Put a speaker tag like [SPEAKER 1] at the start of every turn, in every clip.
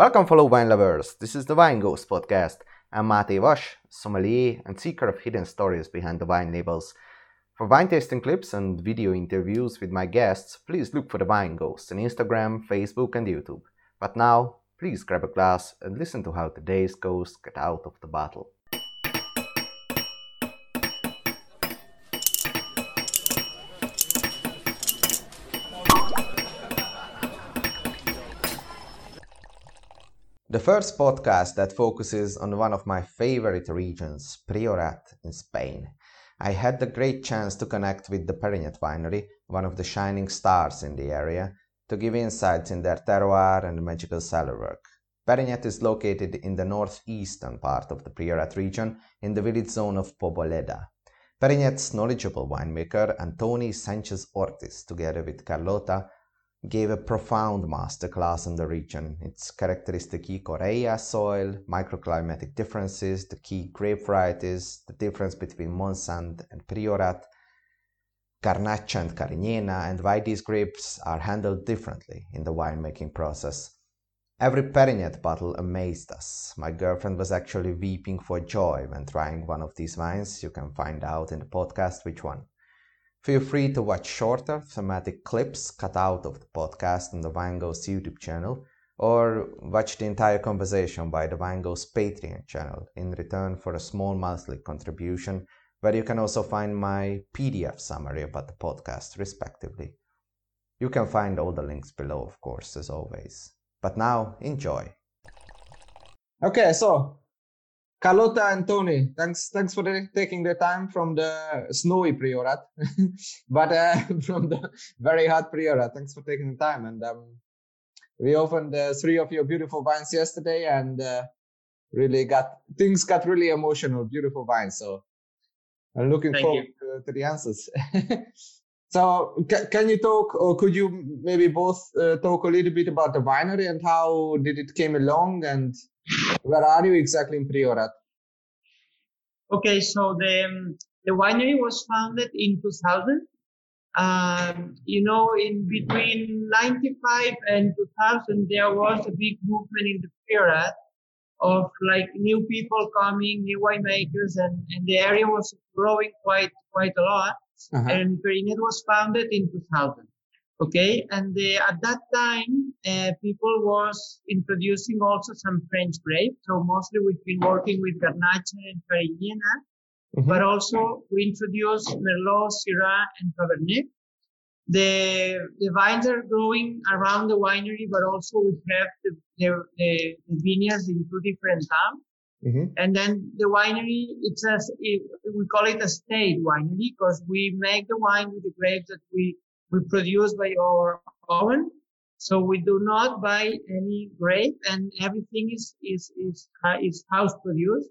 [SPEAKER 1] Welcome, fellow wine lovers. This is the Wine Ghost podcast. I'm Matej Vash, sommelier and seeker of hidden stories behind the wine labels. For wine tasting clips and video interviews with my guests, please look for the Wine Ghost on Instagram, Facebook, and YouTube. But now, please grab a glass and listen to how today's ghosts get out of the bottle. The first podcast that focuses on one of my favorite regions, Priorat in Spain. I had the great chance to connect with the Perinet winery, one of the shining stars in the area, to give insights in their terroir and magical cellar work. Perinet is located in the northeastern part of the Priorat region in the village zone of Poboleda. Perinet's knowledgeable winemaker Antoni Sanchez Ortiz, together with Carlota, gave a profound masterclass on the region, its characteristic Correa soil, microclimatic differences, the key grape varieties, the difference between Montsant and Priorat, Garnacha and Cariñena, and why these grapes are handled differently in the winemaking process. Every Perinet bottle amazed us. My girlfriend was actually weeping for joy when trying one of these wines. You can find out in the podcast which one. Feel free to watch shorter thematic clips cut out of the podcast on the Wine Ghost YouTube channel or watch the entire conversation by the Wine Ghost Patreon channel in return for a small monthly contribution where you can also find my PDF summary about the podcast respectively. You can find all the links below, of course, as always. But now, enjoy.
[SPEAKER 2] Okay, so Carlota and Tony, thanks thanks for the, taking the time from the snowy Priorat, but uh, from the very hot Priorat. Thanks for taking the time. And um, we opened uh, three of your beautiful wines yesterday, and uh, really got things got really emotional. Beautiful wines. So I'm looking
[SPEAKER 3] Thank
[SPEAKER 2] forward to, to the answers. so ca- can you talk, or could you maybe both uh, talk a little bit about the winery and how did it came along and where are you exactly in Priorat?
[SPEAKER 3] Okay, so the um, the winery was founded in 2000. Um, you know, in between 95 and 2000, there was a big movement in the Priorat of like new people coming, new winemakers, and, and the area was growing quite quite a lot.
[SPEAKER 2] Uh-huh.
[SPEAKER 3] And Perinet was founded in 2000. Okay, and the, at that time, uh, people was introducing also some French grapes. So mostly we've been working with Garnacha and Cariñena,
[SPEAKER 2] Mhm.
[SPEAKER 3] but also we introduced Merlot, Syrah, and Cabernet. The the vines are growing around the winery, but also we have the, the, the, vineyards in two different towns.
[SPEAKER 2] Mhm.
[SPEAKER 3] And then the winery, it's a, it, we call it a state winery because we make the wine with the grapes that we, we produce by our own. So we do not buy any grape and everything is, is, is, uh, is house produced.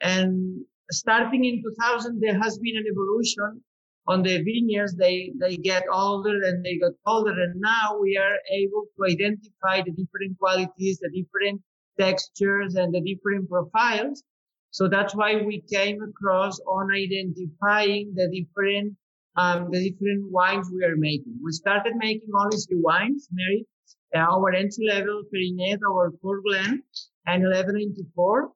[SPEAKER 3] And starting in 2000, there has been an evolution on the vineyards. They, they get older and they get older. And now we are able to identify the different qualities, the different textures and the different profiles. So that's why we came across on identifying the different, um, the different wines we are making. We started making only three wines, Mary, uh, our entry level Perinet, our Coeur Glen, and 1194.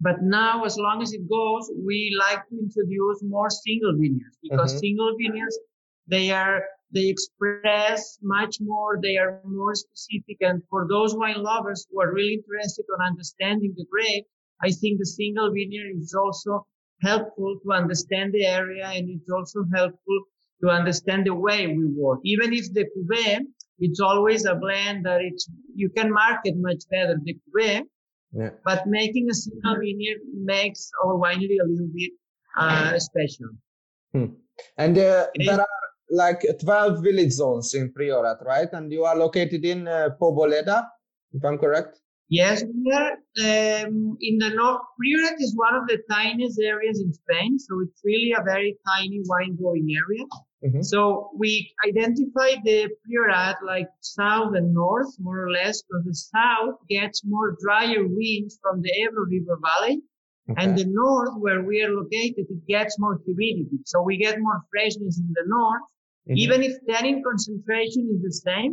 [SPEAKER 3] But now, as long as it goes, we like to introduce more single vineyards because
[SPEAKER 2] Mhm.
[SPEAKER 3] single vineyards, they are, they express much more, they are more specific. And for those wine lovers who are really interested on understanding the grape, I think the single vineyard is also helpful to understand the area and it's also helpful to understand the way we work. Even if the cuvee, it's always a blend that it's, you can market much better the cuvee,
[SPEAKER 2] Yeah.
[SPEAKER 3] but making a single vineyard makes our winery a little bit uh, special.
[SPEAKER 2] And uh,
[SPEAKER 3] Okay.
[SPEAKER 2] there are like 12 village zones in Priorat, right? And you are located in uh, Poboleda, if I'm correct?
[SPEAKER 3] Yes, we are um, in the north. Priorat is one of the tiniest areas in Spain, so it's really a very tiny wine growing area.
[SPEAKER 2] Mhm.
[SPEAKER 3] So we identified the Priorat like south and north, more or less, because the south gets more drier winds from the Ebro River Valley, and the north, where we are located, it gets more humidity. So we get more freshness in the north,
[SPEAKER 2] Mhm.
[SPEAKER 3] even if tannin concentration is the same.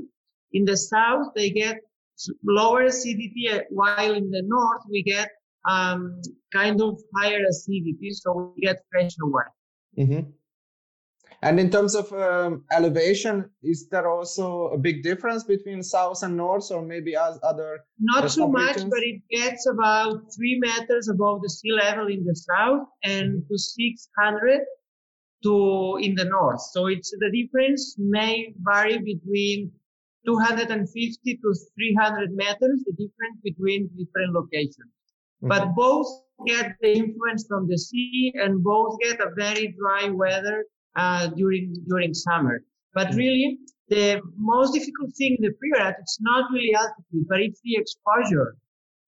[SPEAKER 3] In the south, they get lower acidity, while in the north we get um, kind of higher acidity, so we get fresher wine.
[SPEAKER 2] Mm-hmm. And in terms of um, elevation, is there also a big difference between south and north, or maybe as other?
[SPEAKER 3] Not too much, but it gets about three meters above the sea level in the south and mm-hmm. to 600 to in the north. So it's the difference may vary between 250 to 300 meters, the difference between different locations. Mm-hmm. But both get the influence from the sea and both get a very dry weather uh, during during summer. But mm-hmm. really, the most difficult thing in the Priorat, it's not really altitude, but it's the exposure.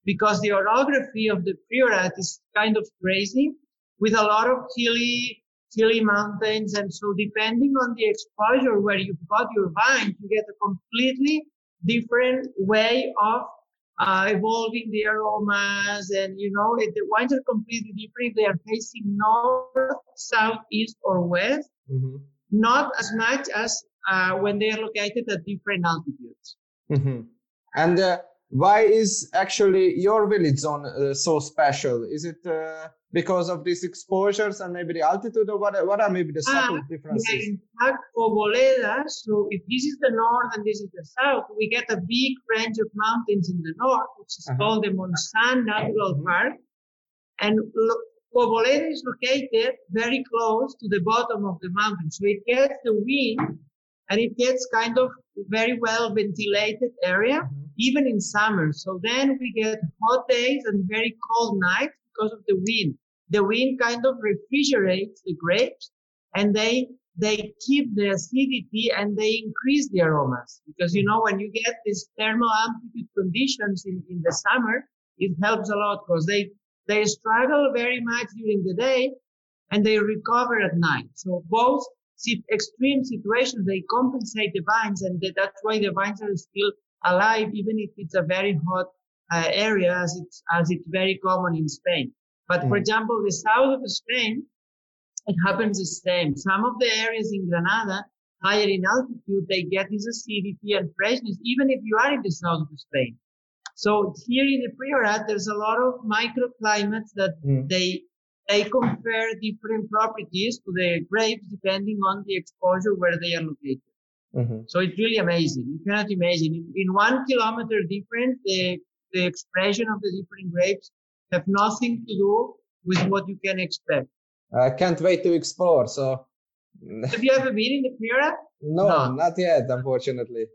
[SPEAKER 3] Because the orography of the Priorat is kind of crazy with a lot of hilly hilly mountains. And so depending on the exposure where you've got your vine, you get a completely different way of uh, evolving the aromas. And, you know, if the wines are completely different. They are facing north, south, east, or west. Mm-hmm. Not as much as uh, when they are located at different altitudes.
[SPEAKER 2] Mm-hmm. And uh, why is actually your village zone uh, so special? Is it uh, because of these exposures and maybe the altitude, or what? What are maybe the subtle ah, differences?
[SPEAKER 3] Yeah, in fact, Poboleda. So if this is the north and this is the south, we get a big range of mountains in the north, which is uh-huh. called the Montsant Natural mm-hmm. Park, and Poboleda is located very close to the bottom of the mountain, so it gets the wind and it gets kind of very well ventilated area, mm-hmm. even in summer. So then we get hot days and very cold nights because of the wind. The wind kind of refrigerates the grapes and they they keep the acidity and they increase the aromas because you know when you get these thermal amplitude conditions in, in the summer it helps a lot because they they struggle very much during the day and they recover at night so both extreme situations, they compensate the vines, and that's why the vines are still alive, even if it's a very hot uh, area, as it's as it's very common in Spain. But mm. for example, the south of Spain, it happens the same. Some of the areas in Granada, higher in altitude, they get this acidity and freshness, even if you are in the south of Spain. So here in the Priorat, there's a lot of microclimates that mm. they they compare different properties to the grapes depending on the exposure where they are located. Mm-hmm. So it's really amazing. You cannot imagine. In, in one kilometer difference, the, the expression of the different grapes have nothing to do with what you can expect.
[SPEAKER 2] I can't wait to explore. So,
[SPEAKER 3] have you ever been in the Priorat?
[SPEAKER 2] No, no, not yet, unfortunately.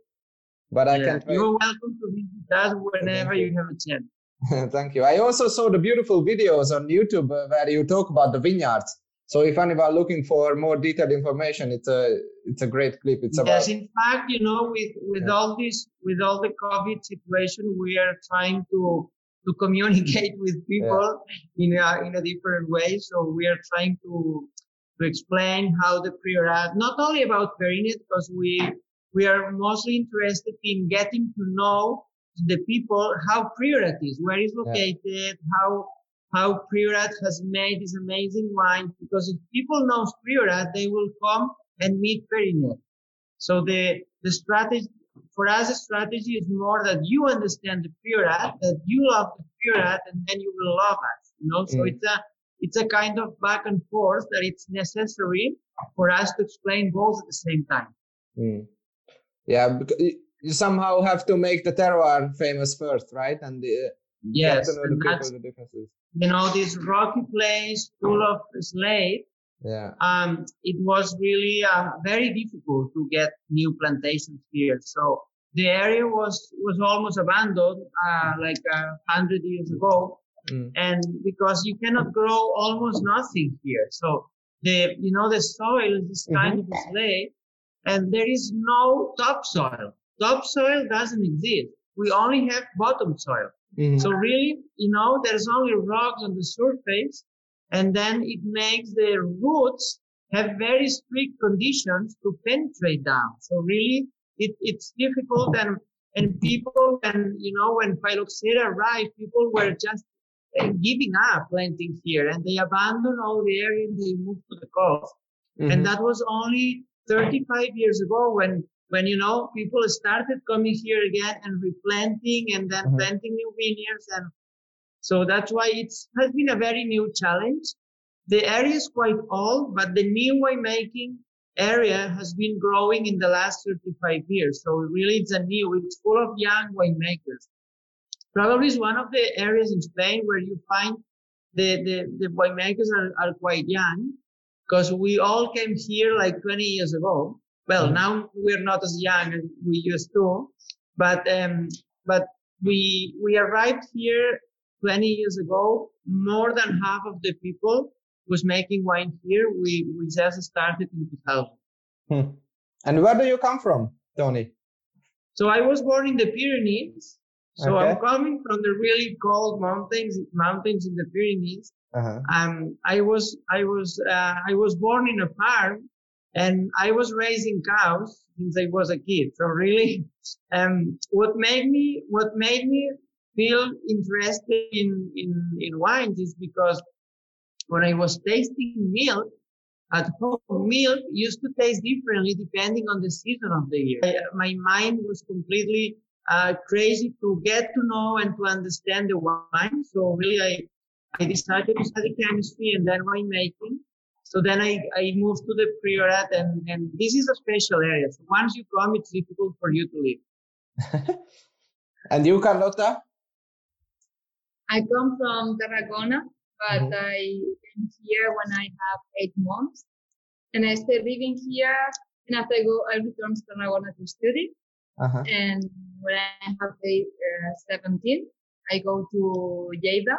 [SPEAKER 2] But I can't wait.
[SPEAKER 3] You're welcome to visit us whenever you have a chance.
[SPEAKER 2] Thank you. I also saw the beautiful videos on YouTube uh, where you talk about the vineyards. So if anyone looking for more detailed information, it's a it's a great clip. It's
[SPEAKER 3] about yes. In fact, you know, with with yeah. all this with all the COVID situation, we are trying to to communicate with people yeah. in a in a different way. So we are trying to to explain how the priorat, not only about Perinet, because we we are mostly interested in getting to know the people how Priorat is, where it's located, yeah. how how Priorat has made this amazing wine. Because if people know Priorat, they will come and meet Perinet. So the the strategy for us, the strategy is more that you understand the Priorat, that you love the Priorat, and then you will love us. You know, so mm. it's a it's a kind of back and forth that it's necessary for us to explain both at the same time.
[SPEAKER 2] Mm. Yeah, because you somehow have to make the terroir famous first, right? And uh,
[SPEAKER 3] yes, and that's, the differences. You know, this rocky place full of slate.
[SPEAKER 2] Yeah.
[SPEAKER 3] Um, it was really uh, very difficult to get new plantations here. So the area was was almost abandoned, uh, like a hundred years ago. Mm. And because you cannot grow almost nothing here, so the you know the soil is this kind mm-hmm. of slate, and there is no topsoil topsoil doesn't exist. We only have bottom soil. Mm-hmm. So really, you know, there's only rocks on the surface and then it makes the roots have very strict conditions to penetrate down. So really, it, it's difficult and, and people, and you know, when phylloxera arrived, people were just uh, giving up planting here and they abandoned all the area and they moved to the coast. Mm-hmm. And that was only 35 years ago when when you know people started coming here again and replanting and then
[SPEAKER 2] Mhm.
[SPEAKER 3] planting new vineyards and so that's why it has been a very new challenge. The area is quite old, but the new winemaking area has been growing in the last 35 years. So really it's a new, it's full of young winemakers. Probably is one of the areas in Spain where you find the, the, the winemakers are, are quite young because we all came here like 20 years ago. Well,
[SPEAKER 2] Mhm.
[SPEAKER 3] now we're not as young as we used to, but, um, but we, we arrived here 20 years ago. More than half of the people was making wine here. We, we just started in 2000.
[SPEAKER 2] Hmm. And where do you come from, Tony?
[SPEAKER 3] So I was born in the Pyrenees. So I'm coming from the really cold mountains, mountains in the Pyrenees.
[SPEAKER 2] Uh-huh.
[SPEAKER 3] Um, I was, I was, uh, I was born in a farm and I was raising cows since I was a kid. So really, um, what made me, what made me feel interested in, in, in wines is because when I was tasting milk at home, milk used to taste differently depending on the season of the year. I- my mind was completely uh, crazy to get to know and to understand the wine. So really, I I decided to study chemistry and then winemaking. So then I, I moved to the Priorat and, and this is a special area. So once you come, it's difficult for you to leave.
[SPEAKER 2] And you, Carlota?
[SPEAKER 4] I come from Tarragona, but
[SPEAKER 2] Mhm.
[SPEAKER 4] I came here when I have eight months, and I stay living here. And after I go, I return to Tarragona to study.
[SPEAKER 2] Uh-huh.
[SPEAKER 4] And when I have eight, uh, 17, I go to Lleida,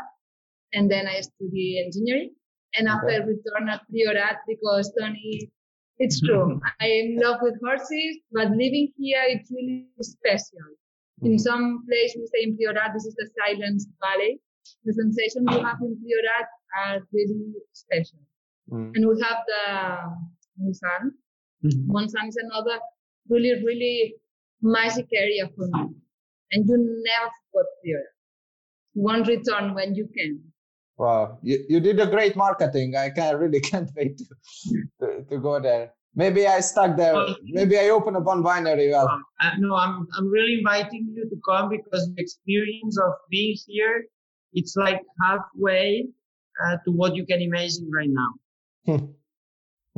[SPEAKER 4] and then I study engineering. And after I return at Priorat because Tony, it's true. I am in love with horses, but living here, it's really special. In
[SPEAKER 2] Mhm.
[SPEAKER 4] some place we say in Priorat, this is the silent valley. The sensation you have in Priorat are really special.
[SPEAKER 2] Mm.
[SPEAKER 4] And we have the Montsant. Montsant is another really, really magic area for me. And you never forgot Priorat. One return when you can.
[SPEAKER 2] Wow, you, you did a great marketing. I can really can't wait to, to, to go there. Maybe I stuck there. Maybe I open a winery. Well,
[SPEAKER 3] Um, uh, no, I'm, I'm really inviting you to come because the experience of being here, it's like halfway uh, to what you can imagine right now.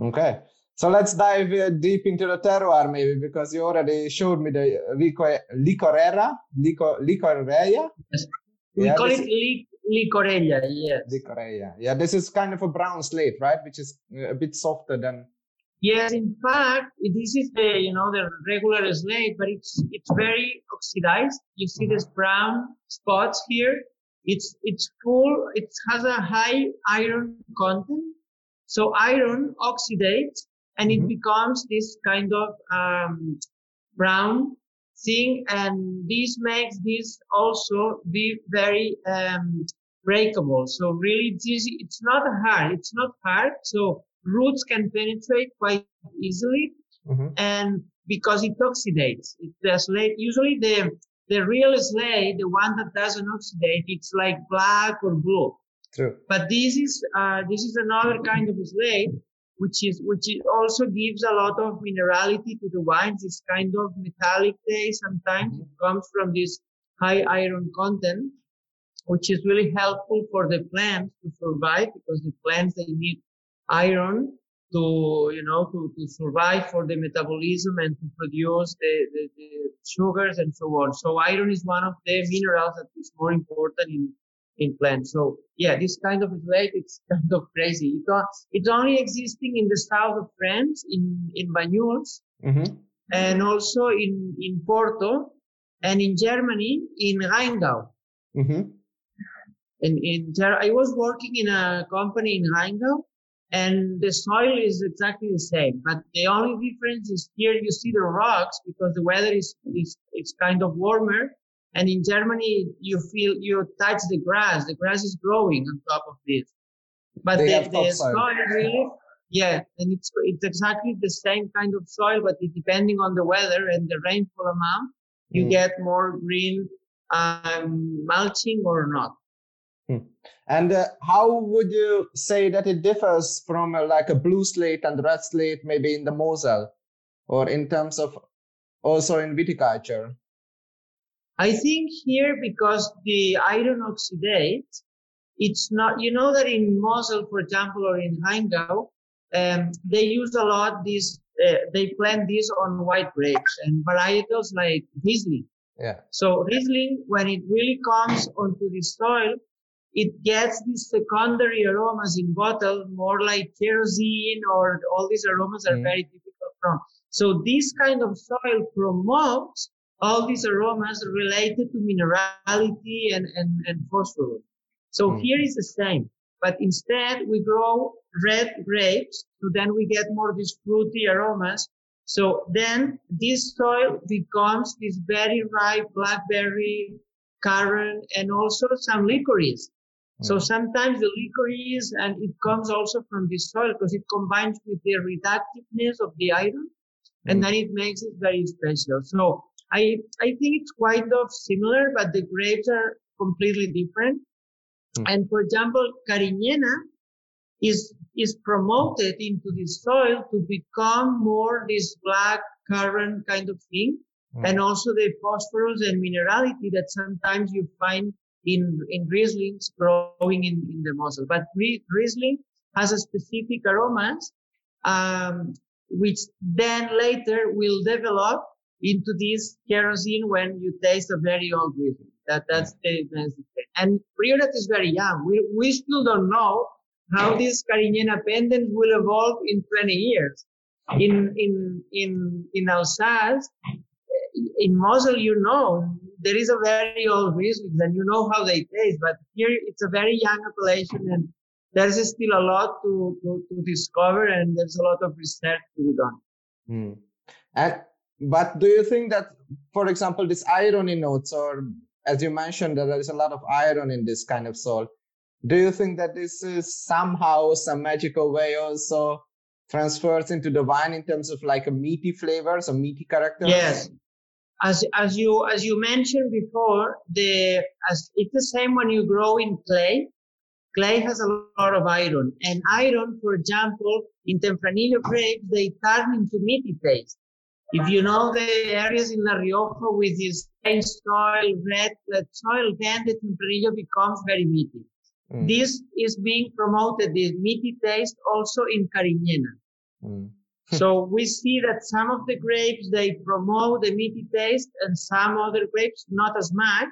[SPEAKER 2] okay. So let's dive uh, deep into the terroir, maybe because you already showed me the lico- licorera, lico, licoreia.
[SPEAKER 3] We
[SPEAKER 2] Yeah,
[SPEAKER 3] call it li- licorella, yes.
[SPEAKER 2] Licoreia. Yeah, this is kind of a brown slate, right? Which is uh, a bit softer than.
[SPEAKER 3] Yes, in fact, this is the you know the regular slate, but it's it's very oxidized. You see these brown spots here. It's it's full. It has a high iron content, so iron oxidates and it
[SPEAKER 2] Mhm.
[SPEAKER 3] becomes this kind of um, brown thing, and this makes this also be very um, breakable. So really, it's easy. It's not hard. It's not hard. So roots can penetrate quite easily
[SPEAKER 2] Mhm.
[SPEAKER 3] and because it oxidates it, the slate usually the the real slate the one that doesn't oxidate it's like black or blue
[SPEAKER 2] True.
[SPEAKER 3] but this is uh, this is another kind of slate which is which is also gives a lot of minerality to the wines it's kind of metallic taste sometimes
[SPEAKER 2] Mhm.
[SPEAKER 3] it comes from this high iron content which is really helpful for the plants to survive because the plants they need iron to you know to, to survive for the metabolism and to produce the, the, the sugars and so on so iron is one of the minerals that is more important in in plants so yeah this kind of slate it's kind of crazy it, it's only existing in the south of france in in banyuls
[SPEAKER 2] Mm-hmm.
[SPEAKER 3] and also in in porto and in germany in rheingau
[SPEAKER 2] Mm-hmm.
[SPEAKER 3] in in I was working in a company in Rheingau, and the soil is exactly the same. But the only difference is here you see the rocks because the weather is is it's kind of warmer, and in Germany you feel you touch the grass. The grass is growing on top of this, but
[SPEAKER 2] They
[SPEAKER 3] the, the soil really. Yeah, and it's it's exactly the same kind of soil, but it, depending on the weather and the rainfall amount, you
[SPEAKER 2] Mm.
[SPEAKER 3] get more green um, mulching or not.
[SPEAKER 2] And uh, how would you say that it differs from uh, like a blue slate and red slate, maybe in the Mosel, or in terms of also in viticulture?
[SPEAKER 3] I think here because the iron oxidate, it's not, you know that in Mosel, for example, or in Rheingau, um, they use a lot these, uh, they plant these on white grapes and varietals like Riesling.
[SPEAKER 2] Yeah.
[SPEAKER 3] So Riesling, when it really comes onto the soil, it gets these secondary aromas in bottle, more like kerosene or all these aromas are
[SPEAKER 2] Mm.
[SPEAKER 3] very difficult from. So this kind of soil promotes all these aromas related to minerality and, and, and phosphorus. So
[SPEAKER 2] Mm.
[SPEAKER 3] here is the same, but instead we grow red grapes. So then we get more these fruity aromas. So then this soil becomes this very ripe blackberry, currant, and also some licorice. So
[SPEAKER 2] Mm.
[SPEAKER 3] sometimes the licorice and it comes also from the soil because it combines with the reductiveness of the iron and
[SPEAKER 2] Mm.
[SPEAKER 3] then it makes it very special. So I, I think it's quite of similar, but the grapes are completely different.
[SPEAKER 2] Mm.
[SPEAKER 3] And for example, Cariñena is, is promoted into the soil to become more this black currant kind of thing.
[SPEAKER 2] Mm.
[SPEAKER 3] And also the phosphorus and minerality that sometimes you find in, in Rieslings growing in, in the Mosel. But Rie- Riesling has a specific aromas, um, which then later will develop into this kerosene when you taste a very old Riesling. That, that's the, thing. And Priorat is very young. We, we still don't know how this Cariñena pendant will evolve in 20 years. In, in, in, in Alsace, in Mosel, you know, there is a very old Riesling and you know how they taste, but here it's a very young appellation and there's still a lot to, to, to discover and there's a lot of research to be done.
[SPEAKER 2] Mm. And but do you think that, for example, this irony notes, or as you mentioned, that there is a lot of iron in this kind of soil. Do you think that this is somehow some magical way also transfers into the wine in terms of like a meaty flavor, some meaty character?
[SPEAKER 3] Yes. As, as you, as you mentioned before, the, as it's the same when you grow in clay. Clay has a lot of iron and iron, for example, in Tempranillo grapes, they turn into meaty taste. If you know the areas in La Rioja with this plain soil, red, red soil, then the Tempranillo becomes very meaty.
[SPEAKER 2] Mm,
[SPEAKER 3] This is being promoted, this meaty taste also in Cariñena.
[SPEAKER 2] mm,
[SPEAKER 3] so we see that some of the grapes, they promote the meaty taste and some other grapes not as much,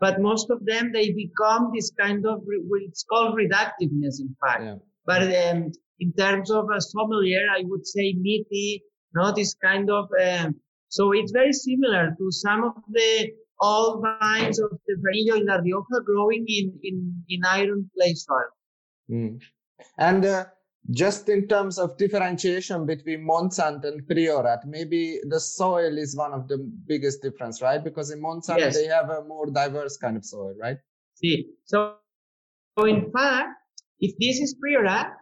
[SPEAKER 3] but most of them, they become this kind of re- it's called reductiveness, in fact.
[SPEAKER 2] yeah.
[SPEAKER 3] But um, in terms of a sommelier, I would say meaty, not this kind of. Um, so it's very similar to some of the old vines of the Tempranillo in La Rioja growing in in in iron clay soil.
[SPEAKER 2] Mm. And uh, just in terms of differentiation between Montsant and Priorat, maybe the soil is one of the biggest difference, right? Because in Montsant
[SPEAKER 3] Yes.
[SPEAKER 2] they have a more diverse kind of soil, right?
[SPEAKER 3] See, so, so in fact, if this is Priorat,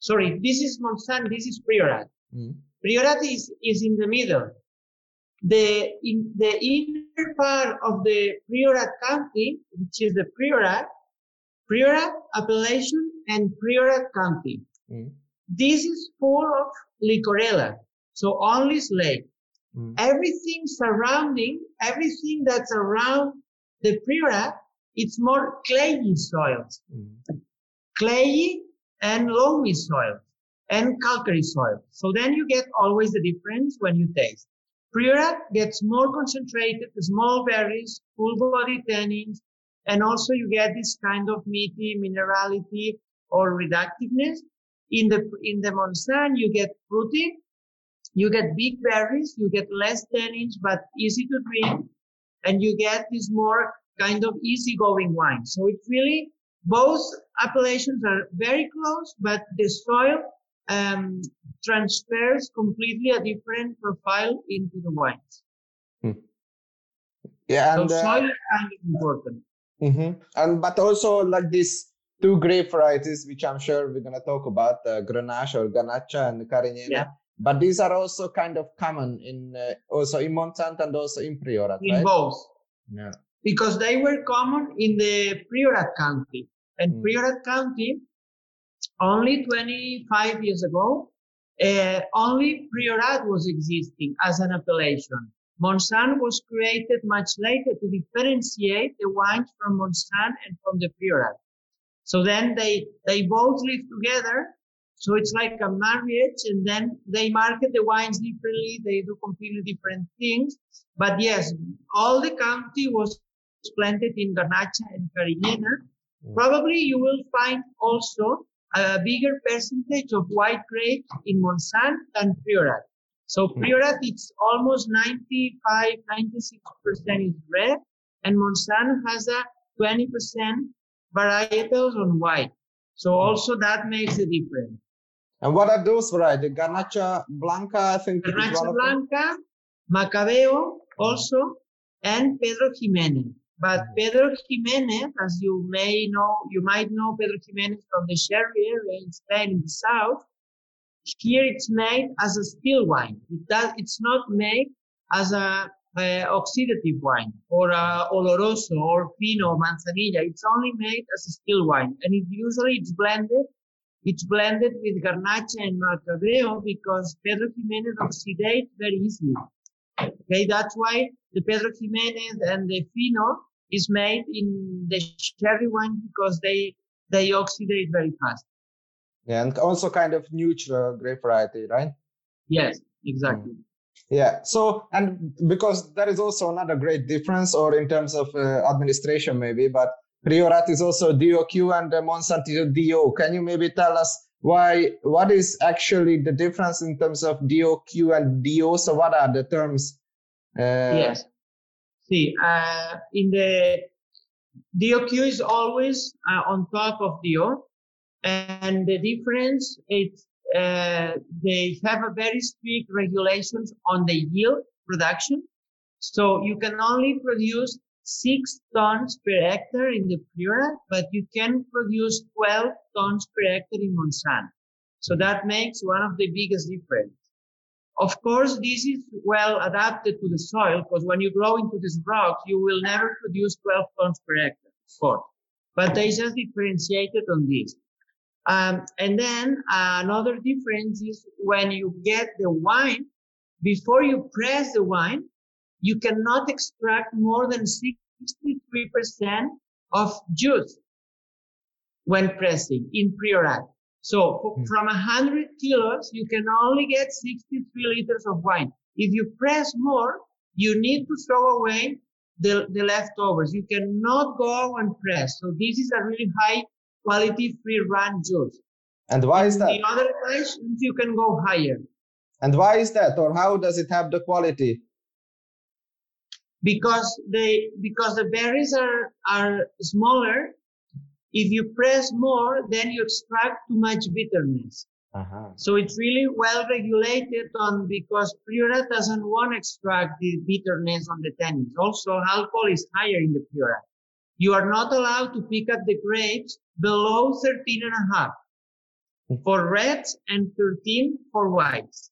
[SPEAKER 3] sorry, if this is Montsant, this is Priorat.
[SPEAKER 2] Mm.
[SPEAKER 3] Priorat is, is in the middle. The, in the inner part of the Priorat County, which is the Priorat, Priorat appellation and Priorat County.
[SPEAKER 2] Mm.
[SPEAKER 3] This is full of licorella. So only slate.
[SPEAKER 2] Mm.
[SPEAKER 3] Everything surrounding, everything that's around the Priorat, it's more clayey soils
[SPEAKER 2] Mm.
[SPEAKER 3] clayey and loamy soil and calcary soil. So then you get always the difference when you taste. Priorat gets more concentrated, small berries, full body tannins, and also you get this kind of meaty minerality or reductiveness. In the, in the Montsant, you get fruity, you get big berries, you get less tannins, but easy to drink, and you get this more kind of easygoing wine. So it's really both appellations are very close, but the soil um, transfers completely a different profile into the wines.
[SPEAKER 2] Yeah,
[SPEAKER 3] So
[SPEAKER 2] and uh,
[SPEAKER 3] soil is kind of important.
[SPEAKER 2] mhm. and but also like these two grape varieties, which I'm sure we're gonna talk about, uh, Grenache or Garnacha and Cariñena.
[SPEAKER 3] Yeah.
[SPEAKER 2] But these are also kind of common in uh, also in Montsant and also in Priorat,
[SPEAKER 3] in
[SPEAKER 2] right?
[SPEAKER 3] both
[SPEAKER 2] Yeah.
[SPEAKER 3] because they were common in the Priorat County. And
[SPEAKER 2] Mm.
[SPEAKER 3] Priorat County, only 25 years ago, uh, only Priorat was existing as an appellation. Montsant was created much later to differentiate the wines from Montsant and from the Priorat. So then they they both live together. So it's like a marriage, and then they market the wines differently. They do completely different things. But yes, all the county was planted in Garnacha and Cariñena.
[SPEAKER 1] Mm.
[SPEAKER 3] Probably you will find also a bigger percentage of white grapes in Montsant than Priorat. So
[SPEAKER 1] Mm.
[SPEAKER 3] Priorat, it's almost 95, 96% is red, and Montsant has a 20% varietals on white. So hmm. also that makes a difference.
[SPEAKER 2] And what are those varieties? Garnacha Blanca, I think.
[SPEAKER 3] Garnacha. Blanca, Macabeo also, and Pedro Jimenez. But hmm. Pedro Jimenez, as you may know, you might know Pedro Jimenez from the sherry area in Spain in the south. Here it's made as a still wine. It does, it's not made as a, a oxidative wine or a oloroso or fino manzanilla. It's only made as a still wine. And it usually it's blended it's blended with garnacha and macabeo because Pedro Jimenez oxidates very easily. Okay, that's why the Pedro Jimenez and the Fino is made in the sherry wine because they they oxidate very fast.
[SPEAKER 2] Yeah, and also kind of neutral grape variety, right?
[SPEAKER 3] Yes, exactly. Mm.
[SPEAKER 2] Yeah. So, and because there is also another great difference, or in terms of uh, administration, maybe, but Priorat is also DOQ and uh, Montsant DO. Can you maybe tell us why? What is actually the difference in terms of DOQ and DO? So, what are the terms? Uh,
[SPEAKER 3] yes. See, uh, in the DOQ is always uh, on top of DO, and the difference is uh, they have a very strict regulations on the yield production. So you can only produce six tons per hectare in the Priorat, but you can produce 12 tons per hectare in Montsant. So that makes one of the biggest difference. Of course, this is well adapted to the soil because when you grow into these rocks, you will never produce 12 tons per hectare. But they just differentiated on this. Um, and then uh, another difference is when you get the wine, before you press the wine, you cannot extract more than 63% of juice when pressing in Priorat. So
[SPEAKER 2] Hmm.
[SPEAKER 3] from 100 kilos, you can only get 63 liters of wine. If you press more, you need to throw away the, the leftovers. You cannot go and press. So this is a really high quality free run juice.
[SPEAKER 2] And why is
[SPEAKER 3] In
[SPEAKER 2] that?
[SPEAKER 3] The other questions, you can go higher.
[SPEAKER 2] And why is that? Or how does it have the quality?
[SPEAKER 3] because they because the berries are are smaller if you press more then you extract too much bitterness
[SPEAKER 1] Uh-huh.
[SPEAKER 3] so it's really well regulated on because Priorat doesn't want to extract the bitterness on the tannins also alcohol is higher in the Priorat you are not allowed to pick up the grapes below 13 and a half for reds and 13 for whites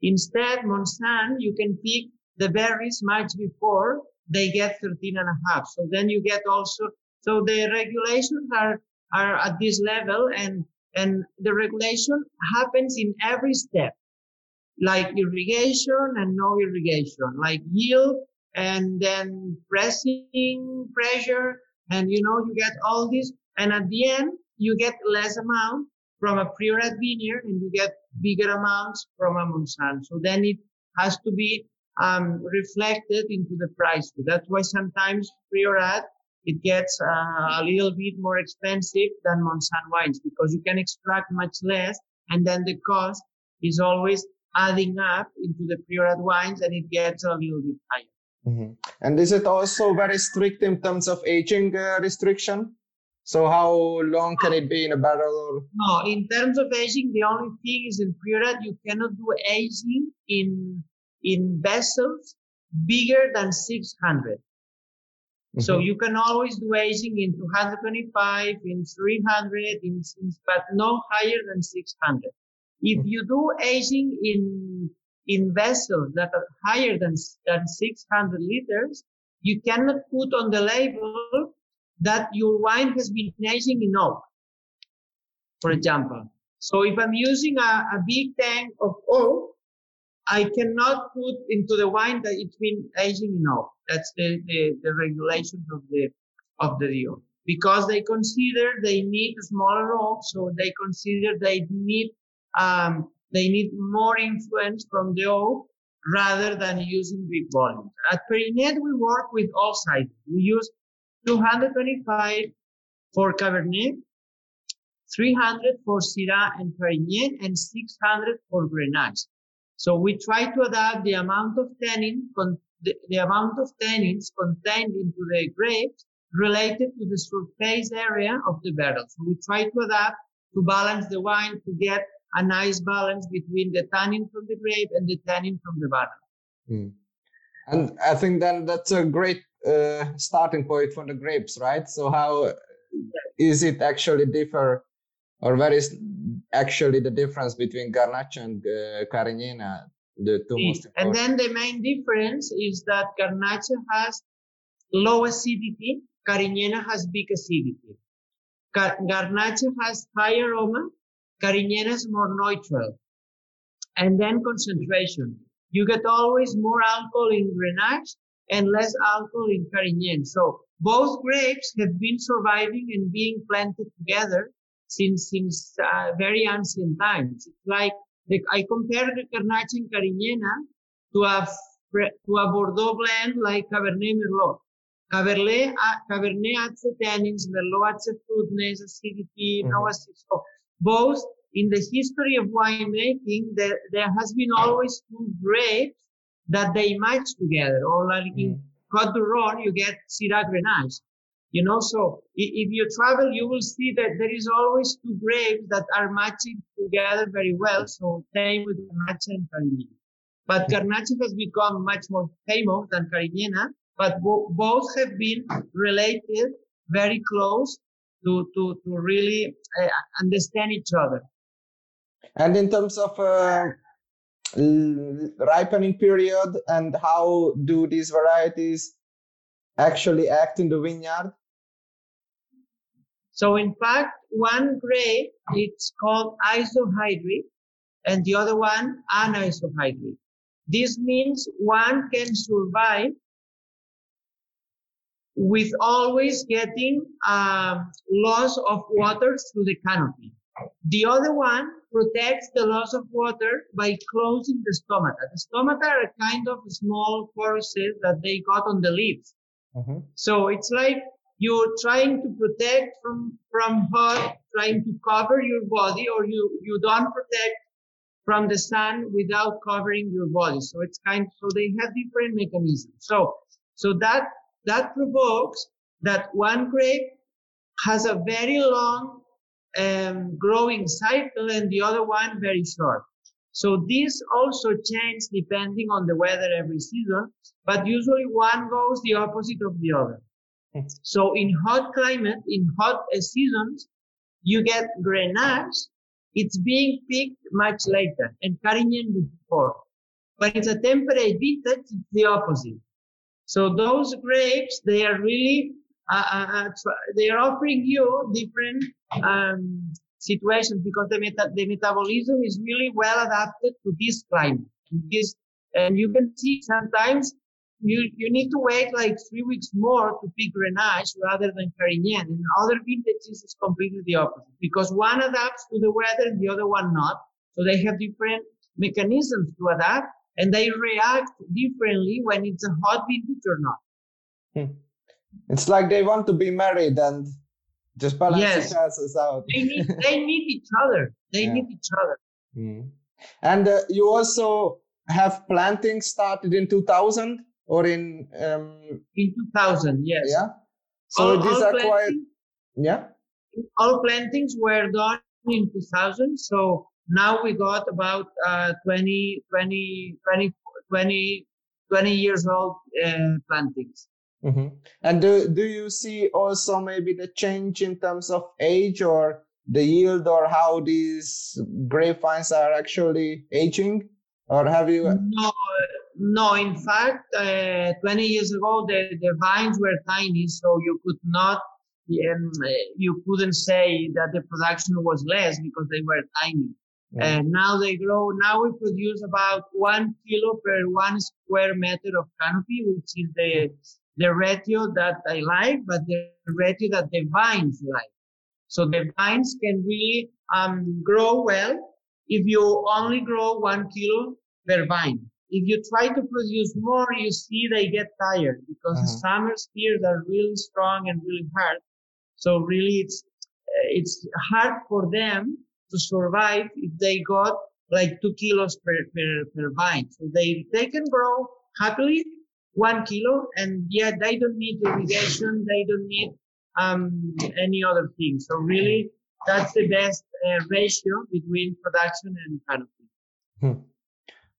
[SPEAKER 3] instead Montsant you can pick the berries much before they get 13 and a half. So then you get also, so the regulations are, are at this level and, and the regulation happens in every step, like irrigation and no irrigation, like yield and then pressing pressure. And you know, you get all this. And at the end, you get less amount from a Priorat vineyard and you get bigger amounts from a Montsant. So then it has to be um, reflected into the price. That's why sometimes Priorat it gets uh, a little bit more expensive than Montsant wines because you can extract much less, and then the cost is always adding up into the Priorat wines, and it gets a little bit higher.
[SPEAKER 2] Mhm. And is it also very strict in terms of aging uh, restriction? So how long can it be in a barrel? Or...
[SPEAKER 3] No, in terms of aging, the only thing is in Priorat you cannot do aging in in vessels bigger than 600. So
[SPEAKER 2] Mhm.
[SPEAKER 3] you can always do aging in 225, in 300, in, in- but no higher than 600. If you do aging in in vessels that are higher than than 600 liters, you cannot put on the label that your wine has been aging in oak, for example. So if I'm using a, a big tank of oak, I cannot put into the wine that it's been aging enough. That's the, the, the regulations of the of the deal. Because they consider they need smaller oak, so they consider they need um, they need more influence from the oak rather than using big volumes. At Perinet, we work with all sizes. We use 225 for Cabernet, 300 for Syrah and Carignan, and 600 for Grenache. So we try to adapt the amount of tannin, con- the, the amount of tannins contained into the grapes related to the surface area of the barrel. So we try to adapt to balance the wine to get a nice balance between the tannin from the grape and the tannin from the barrel.
[SPEAKER 2] Mm. And I think then that's a great uh, starting point for the grapes, right? So how is it actually differ, or where is actually the difference between Garnacha and uh, Cariñena, the two most important?
[SPEAKER 3] And then the main difference is that Garnacha has low acidity, Cariñena has big acidity. Gar- Garnacha has high aroma, Cariñena is more neutral. And then concentration. You get always more alcohol in Grenache and less alcohol in Carignan. So both grapes have been surviving and being planted together since since uh, very ancient times. It's like the, I compare the Grenache and Cariñena to a to a Bordeaux blend like Cabernet Merlot. Cabernet, uh, Cabernet adds the tannins, Merlot adds the fruitness, acidity, no
[SPEAKER 2] Mhm.
[SPEAKER 3] acidity. So both in the history of winemaking, there, there has been always two grapes that they match together. Or like in
[SPEAKER 2] Mm.
[SPEAKER 3] Côte d'Or, you get Syrah Grenache. You know, so if you travel, you will see that there is always two grapes that are matching together very well. So same with Garnacha and Carignan. But Garnacha has become much more famous than Cariñena, but bo- both have been related very close to, to, to really uh, understand each other.
[SPEAKER 2] And in terms of uh, ripening period and how do these varieties actually act in the vineyard?
[SPEAKER 3] So in fact, one grape, it's called isohydrate and the other one anisohydrate. This means one can survive with always getting um, loss of water through the canopy. The other one protects the loss of water by closing the stomata. The stomata are a kind of small porousness that they got on the leaves. Mm-hmm. So it's like you're trying to protect from from hot, trying to cover your body, or you you don't protect from the sun without covering your body. So it's kind. So they have different mechanisms. So so that that provokes that one grape has a very long um, growing cycle and the other one very short. So this also changes depending on the weather every season, but usually one goes the opposite of the other. So in hot climate, in hot uh, seasons, you get Grenache. It's being picked much later and Carignan before. But it's a temperate vintage, it's the opposite. So those grapes, they are really, uh, uh, uh, they are offering you different um, situations because the, meta- the metabolism is really well adapted to this climate. This, and you can see sometimes you, you need to wait like three weeks more to pick Grenache rather than Carignan. In other vintages, it's completely the opposite because one adapts to the weather and the other one not. So they have different mechanisms to adapt and they react differently when it's a hot vintage or not.
[SPEAKER 2] It's like they want to be married and just balance
[SPEAKER 3] Yes.
[SPEAKER 2] the chances out.
[SPEAKER 3] They need, they need each other. They
[SPEAKER 2] Yeah.
[SPEAKER 3] need each other.
[SPEAKER 2] Mm. And uh, you also have planting started in 2000 or in um,
[SPEAKER 3] In 2000, yes.
[SPEAKER 2] yeah. So
[SPEAKER 3] all,
[SPEAKER 2] these
[SPEAKER 3] all
[SPEAKER 2] are quite yeah.
[SPEAKER 3] all plantings were done in 2000. So now we got about uh, 20, 20, 20, 20, 20 years old uh, plantings.
[SPEAKER 2] Hmm And do, do you see also maybe the change in terms of age or the yield or how these grapevines are actually aging? Or have you?
[SPEAKER 3] No, no. In fact, uh, 20 years ago, the, the vines were tiny, so you could not, um, you couldn't say that the production was less because they were tiny. Mm. And now they grow. Now we produce about one kilo per one square meter of canopy, which is the the ratio that I like, but the ratio that the vines like. So the vines can really um, grow well if you only grow one kilo per vine. If you try to produce more, you see they get tired because the summer spears are really strong and really hard. So really, it's it's hard for them to survive if they got like two kilos per, per, per vine. So they, they can grow happily one kilo and yet they don't need irrigation. They don't need um, any other thing. So really that's the best uh, ratio between production and canopy.
[SPEAKER 2] Hmm.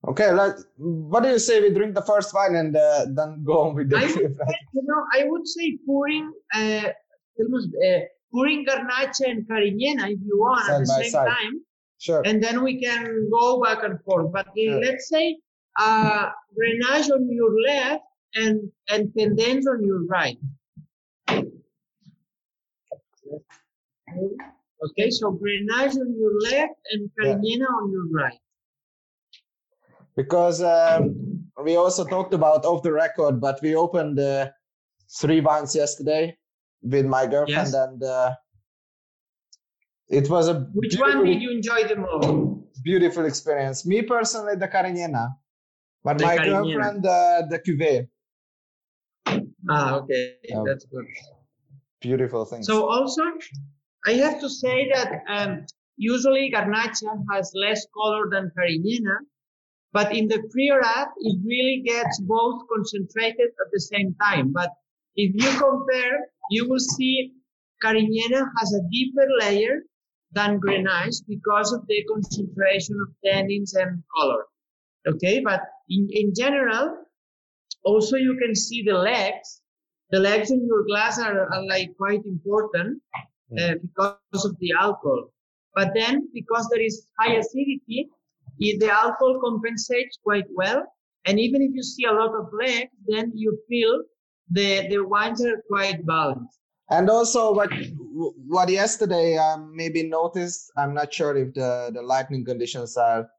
[SPEAKER 2] Okay, like, what do you say we drink the first wine and uh, then go on with the?
[SPEAKER 3] I would, say, you know, I would say pouring, uh, uh, pouring Garnacha and Cariñena if you want side at the same side. time.
[SPEAKER 2] Sure.
[SPEAKER 3] And then we can go back and forth. But sure. let's say uh, Grenache on your left and and Pendens on your right. Okay, so Grenache on your left and Cariñena yeah. on your right.
[SPEAKER 2] Because um, we also talked about off the record, but we opened uh, three wines yesterday with my girlfriend, yes. and uh, it was a
[SPEAKER 3] which one did you enjoy the most?
[SPEAKER 2] Beautiful experience. Me personally, the Cariñena, but my girlfriend, uh, the Cuvée.
[SPEAKER 3] Ah, okay, um, that's good.
[SPEAKER 2] Beautiful thing.
[SPEAKER 3] So also, I have to say that um, usually Garnacha has less color than Cariñena, but in the Priorat, it really gets both concentrated at the same time. But if you compare, you will see Cariñena has a deeper layer than Grenache because of the concentration of tannins and color. Okay, but in, in general, also you can see the legs. The legs in your glass are, are like quite important uh, because of the alcohol. But then, because there is high acidity, the alcohol compensates quite well. And even if you see a lot of legs, then you feel the, the wines are quite balanced.
[SPEAKER 2] And also, what what yesterday I um, maybe noticed, I'm not sure if the the lightning conditions are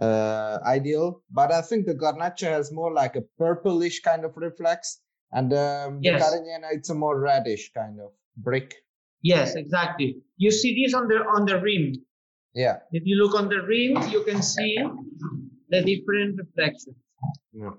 [SPEAKER 2] uh, ideal, but I think the Garnacha has more like a purplish kind of reflex, and um, yes. the Cariñena it's a more reddish kind of brick.
[SPEAKER 3] Yes, exactly. You see this on the on the rim.
[SPEAKER 2] Yeah.
[SPEAKER 3] If you look on the rim, you can see the different reflections.
[SPEAKER 2] Yeah.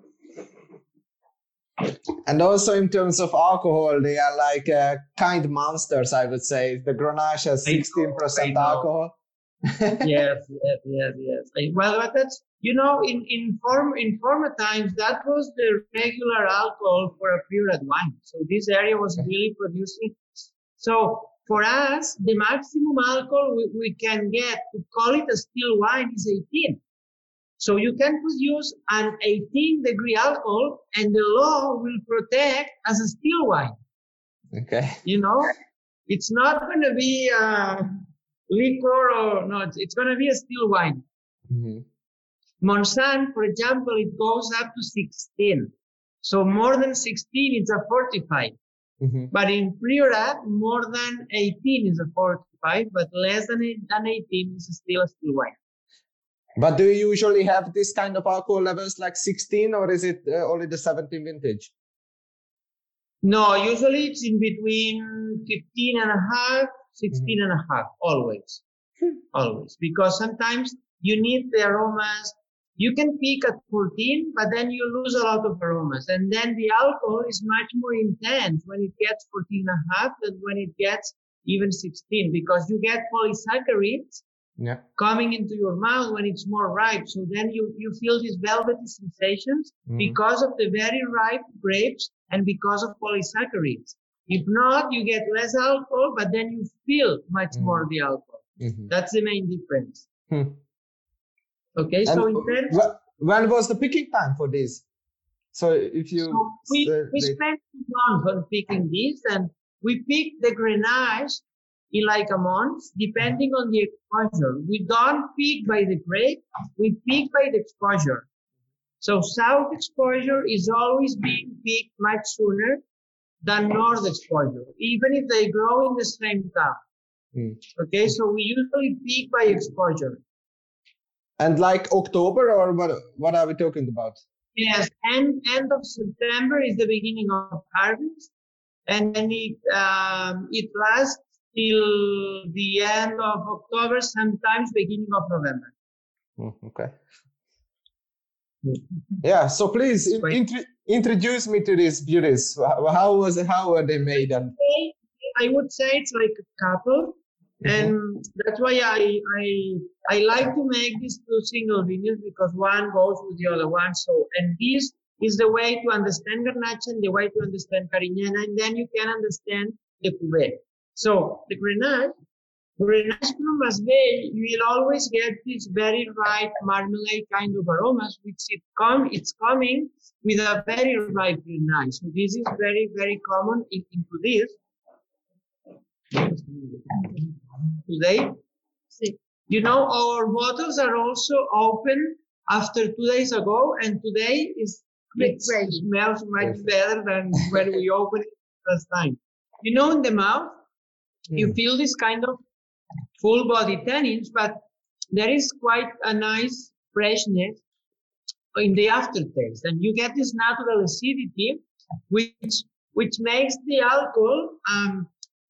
[SPEAKER 2] And also in terms of alcohol, they are like uh, kind monsters, I would say. The Grenache has 16% alcohol.
[SPEAKER 3] Yes, yes, yes, yes. Well, but that's you know, in in form in former times, that was the regular alcohol for a Priorat wine. So this area was really producing. So for us, the maximum alcohol we, we can get to call it a still wine is 18. So you can produce an 18 degree alcohol and the law will protect as a still wine.
[SPEAKER 2] Okay.
[SPEAKER 3] You know, it's not going to be a liquor or no, it's, it's going to be a still wine. Mm-hmm. Montsant, for example, it goes up to 16. So more than 16, it's a 45. Mm-hmm. But in Priorat, more than 18 is a 45, but less than, than 18 is still a still wine.
[SPEAKER 2] But do you usually have this kind of alcohol levels like 16 or is it uh, only the 17 vintage?
[SPEAKER 3] No, usually it's in between 15 and a half, 16 mm-hmm. and a half, always. Hmm. always. Because sometimes you need the aromas. You can peak at 14, but then you lose a lot of aromas. And then the alcohol is much more intense when it gets 14 and a half than when it gets even 16 because you get polysaccharides
[SPEAKER 2] yeah.
[SPEAKER 3] coming into your mouth when it's more ripe. So then you, you feel these velvety sensations mm-hmm. because of the very ripe grapes and because of polysaccharides. If not, you get less alcohol, but then you feel much mm-hmm. more the alcohol. Mm-hmm. That's the main difference. Hmm. Okay, and so in terms,
[SPEAKER 2] when was the picking time for this? So if you so
[SPEAKER 3] we, we spent two months on picking this, and we picked the Grenache in like a month, depending on the exposure. We don't peak by the grape, we peak by the exposure. So south exposure is always being picked much sooner than north exposure, even if they grow in the same town. Mm. Okay, so we usually peak by exposure.
[SPEAKER 2] And like October, or what? What are we talking about?
[SPEAKER 3] Yes, and end of September is the beginning of harvest, and then it um, it lasts till the end of October, sometimes beginning of November.
[SPEAKER 2] Mm, okay. Yeah. So please in, intri- introduce me to these beauties. How was it? How were they made? And
[SPEAKER 3] I would say it's like a couple, mm-hmm. and that's why I I I like to make these two single videos because one goes with the other one. So and this is the way to understand Garnacha and the way to understand Cariñena, and then you can understand the Cuvée. So the Grenache Grenache from Masbate, you will always get this very ripe marmalade kind of aromas, which it come, it's coming with a very ripe Grenache. So this is very, very common in, into this. Today, you know, our bottles are also open after two days ago, and today is it smells much better than when we opened it last time. You know, in the mouth, you hmm. feel this kind of full body tannins, but there is quite a nice freshness in the aftertaste. And you get this natural acidity, which, which makes the alcohol, um,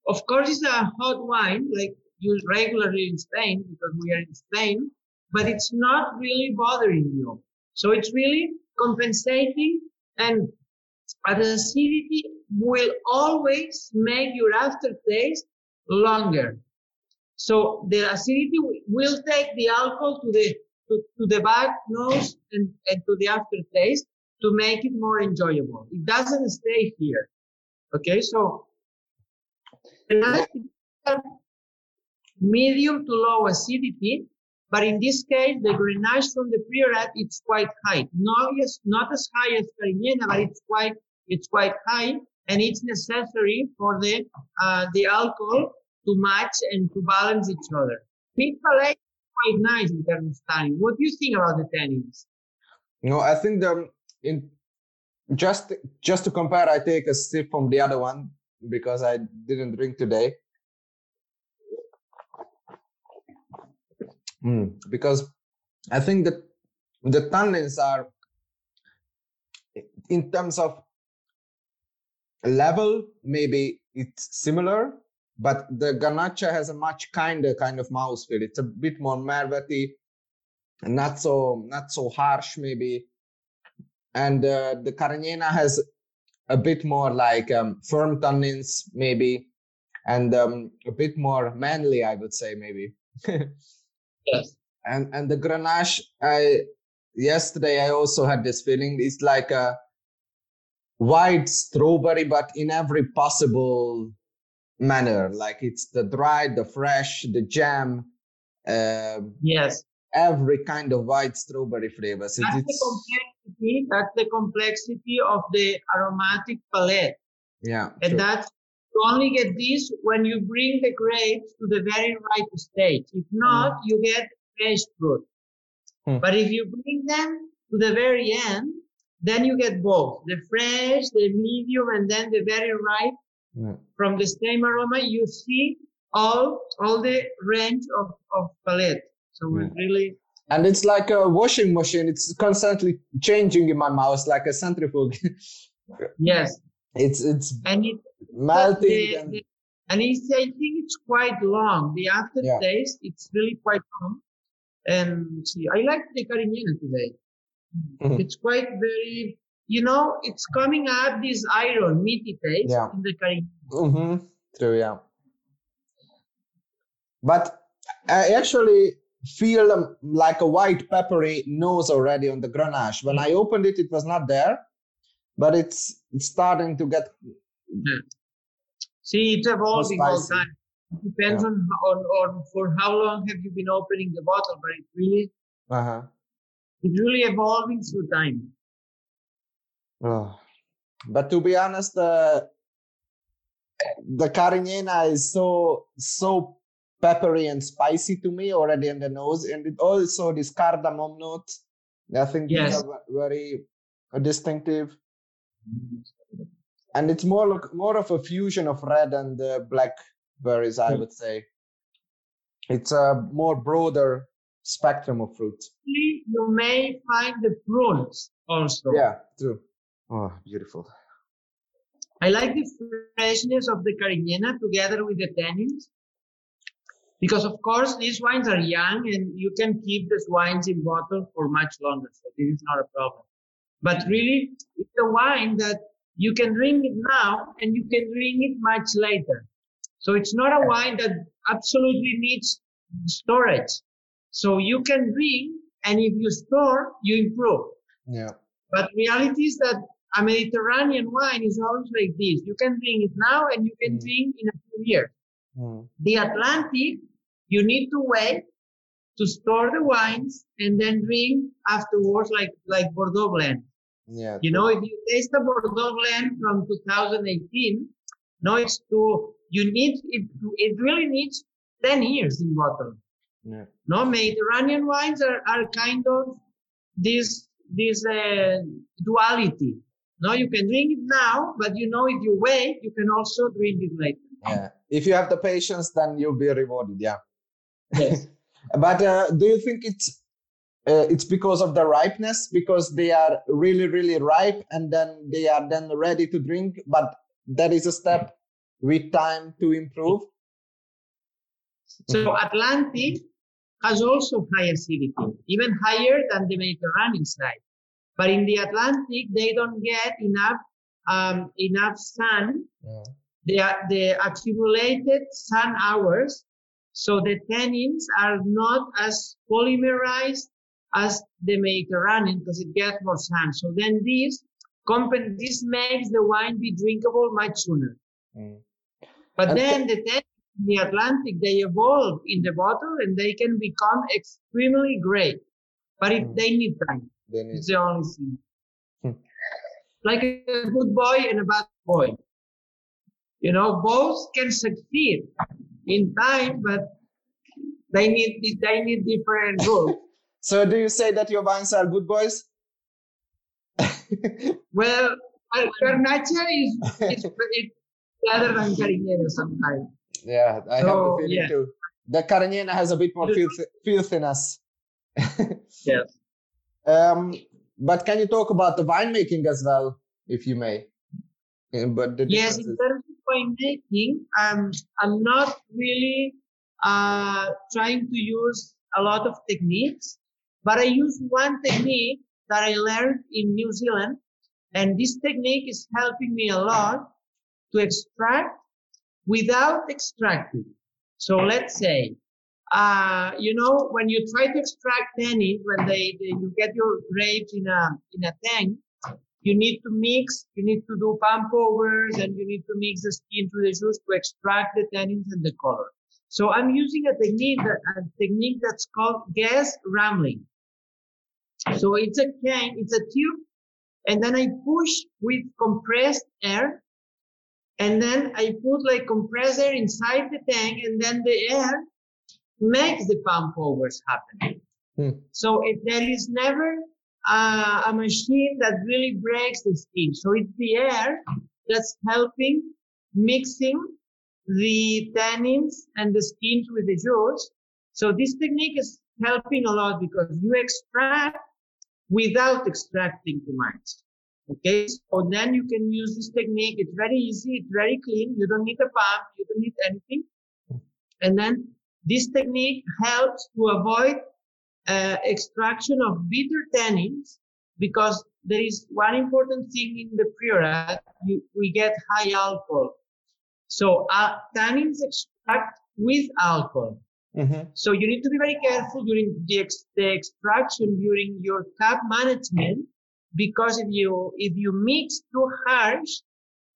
[SPEAKER 3] of course, it's a hot wine, like used regularly in Spain, because we are in Spain, but it's not really bothering you. So it's really compensating and the acidity will always make your aftertaste longer. So the acidity will take the alcohol to the to, to the back nose and, and to the aftertaste to make it more enjoyable. It doesn't stay here. Okay, so medium to low acidity, but in this case, the Grenache from the Priorat it's quite high. Not as not as high as Cariñena, but it's quite it's quite high, and it's necessary for the uh, the alcohol to match and to balance each other. Palate is quite nice in terms of tannin. What do you think about the tannins?
[SPEAKER 2] No, I think the in just just to compare, I take a sip from the other one because I didn't drink today. Mm, because I think that the tannins are in terms of level maybe it's similar but the Garnacha has a much kinder kind of mouthfeel. It's a bit more velvety, not so not so harsh maybe. And uh, the Cariñena has a bit more like um, firm tannins maybe, and um, a bit more manly, I would say maybe.
[SPEAKER 3] yes.
[SPEAKER 2] And and the Grenache, I yesterday I also had this feeling. It's like a white strawberry, but in every possible manner like it's the dry the fresh the jam uh,
[SPEAKER 3] yes
[SPEAKER 2] every kind of white strawberry flavors
[SPEAKER 3] that's, it's, the complexity, that's the complexity of the aromatic palette
[SPEAKER 2] yeah
[SPEAKER 3] and sure. that's you only get this when you bring the grapes to the very ripe stage if not mm. you get fresh fruit hmm. but if you bring them to the very end then you get both the fresh the medium and then the very ripe yeah. From the same aroma, you see all all the range of, of palette. So yeah. really
[SPEAKER 2] and it's like a washing machine. It's constantly changing in my mouth, like a centrifuge.
[SPEAKER 3] yes.
[SPEAKER 2] It's it's
[SPEAKER 3] and it,
[SPEAKER 2] melting
[SPEAKER 3] the, and, the, and it's, I think it's quite long. The aftertaste, yeah. it's really quite long. And see, I like the Cariñena today. Mm-hmm. It's quite very you know, it's coming up this iron meaty taste yeah. in the Caribbean.
[SPEAKER 2] Mm-hmm. True, yeah. But I actually feel um, like a white peppery nose already on the Grenache. When I opened it, it was not there, but it's it's starting to get.
[SPEAKER 3] Yeah. See, it's evolving all the time. It depends yeah. on, on on for how long have you been opening the bottle, but it really,
[SPEAKER 2] uh-huh.
[SPEAKER 3] it's really evolving through time.
[SPEAKER 2] Oh. But to be honest, uh, the Cariñena is so so peppery and spicy to me already in the nose, and it also this cardamom note. I think yes. these are very uh, distinctive, and it's more like more of a fusion of red and uh, black berries, I would say. It's a more broader spectrum of fruit.
[SPEAKER 3] You may find the prunes also.
[SPEAKER 2] Yeah, true. Oh, beautiful.
[SPEAKER 3] I like the freshness of the Cariñena together with the tannins. Because of course these wines are young and you can keep these wines in bottle for much longer. So this is not a problem. But really it's a wine that you can drink it now and you can drink it much later. So it's not a wine that absolutely needs storage. So you can drink and if you store, you improve.
[SPEAKER 2] Yeah.
[SPEAKER 3] But reality is that a Mediterranean wine is always like this. You can drink it now and you can
[SPEAKER 2] Mm.
[SPEAKER 3] drink in a few years.
[SPEAKER 2] Mm.
[SPEAKER 3] The Atlantic, you need to wait to store the wines and then drink afterwards like, like Bordeaux blend.
[SPEAKER 2] Yeah.
[SPEAKER 3] You know, if you taste a Bordeaux blend from 2018, no, it's too, you need, it, it really needs 10 years in bottle.
[SPEAKER 2] Yeah.
[SPEAKER 3] No, Mediterranean wines are, are kind of this, this, uh, duality. No, you can drink it now, but you know, if you wait, you can also drink it later.
[SPEAKER 2] Yeah. If you have the patience, then you'll be rewarded. Yeah.
[SPEAKER 3] Yes.
[SPEAKER 2] But uh, do you think it's uh, it's because of the ripeness because they are really really ripe and then they are then ready to drink but that is a step with time to improve
[SPEAKER 3] So Atlantic has also high acidity, even higher than the Mediterranean side. But in the Atlantic, they don't get enough um, enough sun.
[SPEAKER 2] Yeah.
[SPEAKER 3] They are the accumulated sun hours, so the tannins are not as polymerized as the Mediterranean because it gets more sun. So then this this makes the wine be drinkable much sooner.
[SPEAKER 2] Mm.
[SPEAKER 3] But
[SPEAKER 2] And
[SPEAKER 3] then the tannins in the Atlantic, they evolve in the bottle and they can become extremely great. But it,
[SPEAKER 2] Mm.
[SPEAKER 3] they need time.
[SPEAKER 2] Then
[SPEAKER 3] It's
[SPEAKER 2] it's,
[SPEAKER 3] the only thing.
[SPEAKER 2] Hmm.
[SPEAKER 3] Like a good boy and a bad boy. You know, both can succeed in time, but they need they need different rules.
[SPEAKER 2] so do you say that your wines are good boys
[SPEAKER 3] well, Garnacha is, is, is better than Carignano sometimes.
[SPEAKER 2] yeah i have the
[SPEAKER 3] So,
[SPEAKER 2] feeling
[SPEAKER 3] yeah.
[SPEAKER 2] too the Cariñena has a bit more filth, filthiness
[SPEAKER 3] Yes.
[SPEAKER 2] Um but can you talk about the winemaking as well if you may Uh, but the
[SPEAKER 3] Yes, in terms of winemaking, um, I'm not really uh, trying to use a lot of techniques, but I use one technique that I learned in New Zealand, and this technique is helping me a lot to extract without extracting. So let's say, uh, you know, when you try to extract tannin, when they, they you get your grapes in a in a tank, you need to mix, you need to do pump overs, and you need to mix the skin to the juice to extract the tannins and the color. So I'm using a technique that a technique that's called gas rambling. So it's a can, it's a tube, and then I push with compressed air, and then I put like compressed air inside the tank, and then the air makes the pump overs happen.
[SPEAKER 2] Hmm.
[SPEAKER 3] So it, there is never uh, a machine that really breaks the skin. So it's the air that's helping mixing the tannins and the skins with the juice. So this technique is helping a lot because you extract without extracting too much. Okay, so then you can use this technique. It's very easy. It's very clean. You don't need a pump. You don't need anything. And then this technique helps to avoid uh, extraction of bitter tannins because there is one important thing in the priorat. You, we get high alcohol. So uh, tannins extract with alcohol.
[SPEAKER 2] Mhm.
[SPEAKER 3] So you need to be very careful during the, ex- the extraction during your cap management because if you if you mix too harsh,